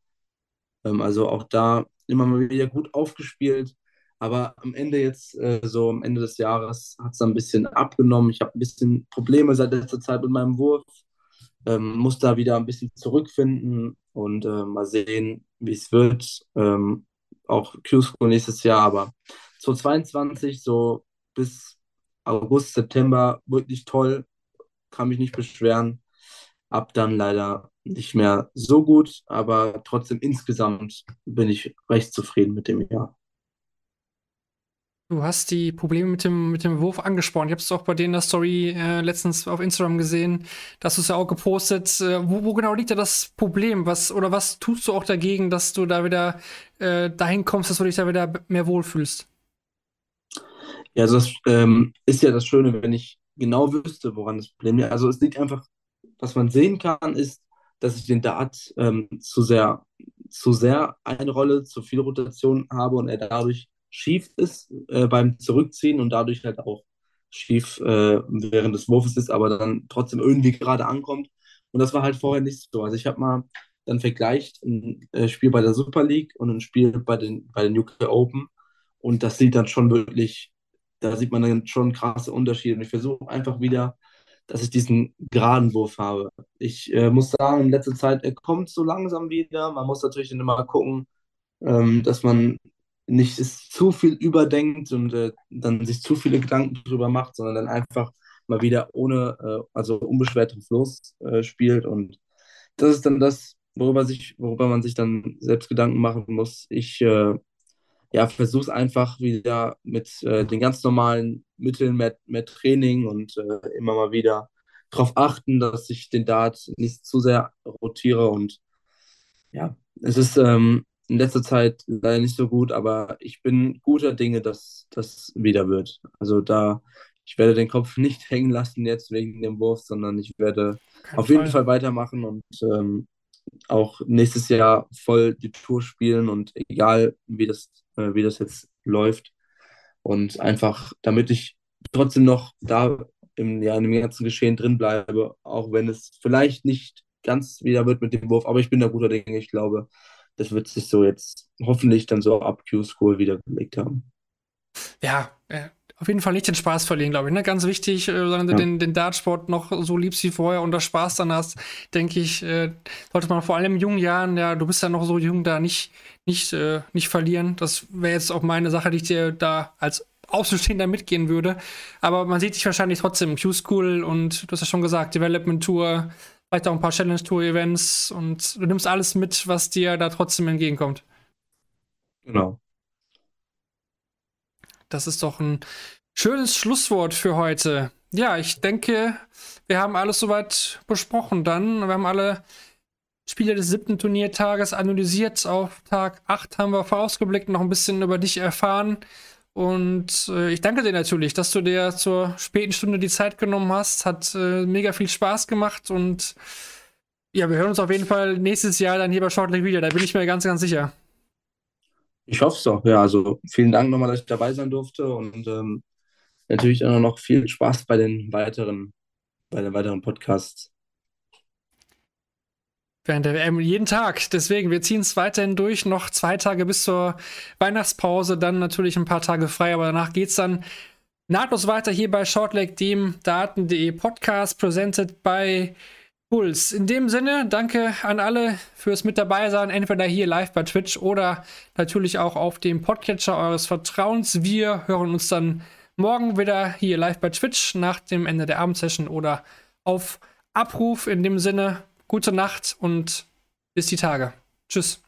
S3: Ähm, also auch da immer mal wieder gut aufgespielt. Aber am Ende jetzt, äh, so am Ende des Jahres, hat es ein bisschen abgenommen. Ich habe ein bisschen Probleme seit letzter Zeit mit meinem Wurf. Ähm, muss da wieder ein bisschen zurückfinden und äh, mal sehen, wie es wird. Ähm, auch Q-School nächstes Jahr, aber 2022, so bis August, September, wirklich toll. Kann mich nicht beschweren. Ab dann leider nicht mehr so gut, aber trotzdem insgesamt bin ich recht zufrieden mit dem Jahr.
S2: Du hast die Probleme mit dem, mit dem Wurf angesprochen. Ich habe es auch bei in der Story äh, letztens auf Instagram gesehen, dass du es ja auch gepostet. Äh, wo, wo, genau liegt da das Problem? Was, oder was tust du auch dagegen, dass du da wieder äh, dahin kommst, dass du dich da wieder mehr wohlfühlst?
S3: Ja, also das ähm, ist ja das Schöne, wenn ich genau wüsste, woran das Problem liegt. Also es liegt einfach, was man sehen kann, ist, dass ich den Dart ähm, zu sehr, zu sehr eine Rolle, zu viel Rotation habe und er dadurch schief ist äh, beim Zurückziehen und dadurch halt auch schief äh, während des Wurfes ist, aber dann trotzdem irgendwie gerade ankommt. Und das war halt vorher nicht so. Also ich habe mal dann vergleicht ein äh, Spiel bei der Super League und ein Spiel bei den, bei den UK Open. Und das sieht dann schon wirklich, da sieht man dann schon krasse Unterschiede. Und ich versuche einfach wieder, dass ich diesen geraden Wurf habe. Ich äh, muss sagen, in letzter Zeit, er kommt so langsam wieder. Man muss natürlich dann immer gucken, ähm, dass man nicht es zu viel überdenkt und äh, dann sich zu viele Gedanken drüber macht, sondern dann einfach mal wieder ohne, äh, also unbeschwert drauf los äh, spielt. Und das ist dann das, worüber, sich, worüber man sich dann selbst Gedanken machen muss. Ich äh, ja, versuche es einfach wieder mit äh, den ganz normalen Mitteln, mehr, mehr Training und äh, immer mal wieder darauf achten, dass ich den Dart nicht zu sehr rotiere. Und ja, es ist ähm, in letzter Zeit leider nicht so gut, aber ich bin guter Dinge, dass das wieder wird. Also da, ich werde den Kopf nicht hängen lassen jetzt wegen dem Wurf, sondern ich werde Kein auf Fall. jeden Fall weitermachen und ähm, auch nächstes Jahr voll die Tour spielen und egal wie das, äh, wie das jetzt läuft. Und einfach, damit ich trotzdem noch da im, ja, in dem ganzen Geschehen drin bleibe, auch wenn es vielleicht nicht ganz wieder wird mit dem Wurf, aber ich bin da guter Dinge. Ich glaube, das wird sich so jetzt hoffentlich dann so ab Q-School wieder gelegt haben.
S2: Ja, äh, auf jeden Fall nicht den Spaß verlieren, glaube ich. Ne? Ganz wichtig, äh, solange du den, den Dartsport noch so liebst wie vorher und das Spaß dann hast, denke ich, äh, sollte man vor allem in jungen Jahren, ja, du bist ja noch so jung, da nicht, nicht, äh, nicht verlieren. Das wäre jetzt auch meine Sache, die ich dir da als Außenstehender mitgehen würde. Aber man sieht dich wahrscheinlich trotzdem Q-School und du hast ja schon gesagt, Development Tour, vielleicht auch ein paar Challenge Tour Events und du nimmst alles mit, was dir da trotzdem entgegenkommt.
S3: Genau.
S2: Das ist doch ein schönes Schlusswort für heute. Ja, ich denke, wir haben alles soweit besprochen dann. Wir haben alle Spiele des siebten Turniertages analysiert. Auf Tag 8 haben wir vorausgeblickt, noch ein bisschen über dich erfahren. Und äh, ich danke dir natürlich, dass du dir zur späten Stunde die Zeit genommen hast. Hat äh, mega viel Spaß gemacht und ja, wir hören uns auf jeden Fall nächstes Jahr dann hier bei Shortleg wieder. Da bin ich mir ganz, ganz sicher.
S3: Ich hoffe es doch. Ja, also vielen Dank nochmal, dass ich dabei sein durfte und ähm, natürlich auch noch viel Spaß bei den weiteren, bei den weiteren Podcasts.
S2: Während der WM jeden Tag. Deswegen, wir ziehen es weiterhin durch. Noch zwei Tage bis zur Weihnachtspause, dann natürlich ein paar Tage frei, aber danach geht es dann nahtlos weiter hier bei Shortleg, dem Daten.de Podcast, presented by Puls. In dem Sinne, danke an alle fürs mit dabei sein, entweder hier live bei Twitch oder natürlich auch auf dem Podcatcher eures Vertrauens. Wir hören uns dann morgen wieder hier live bei Twitch nach dem Ende der Abendsession oder auf Abruf. In dem Sinne, gute Nacht und bis die Tage. Tschüss.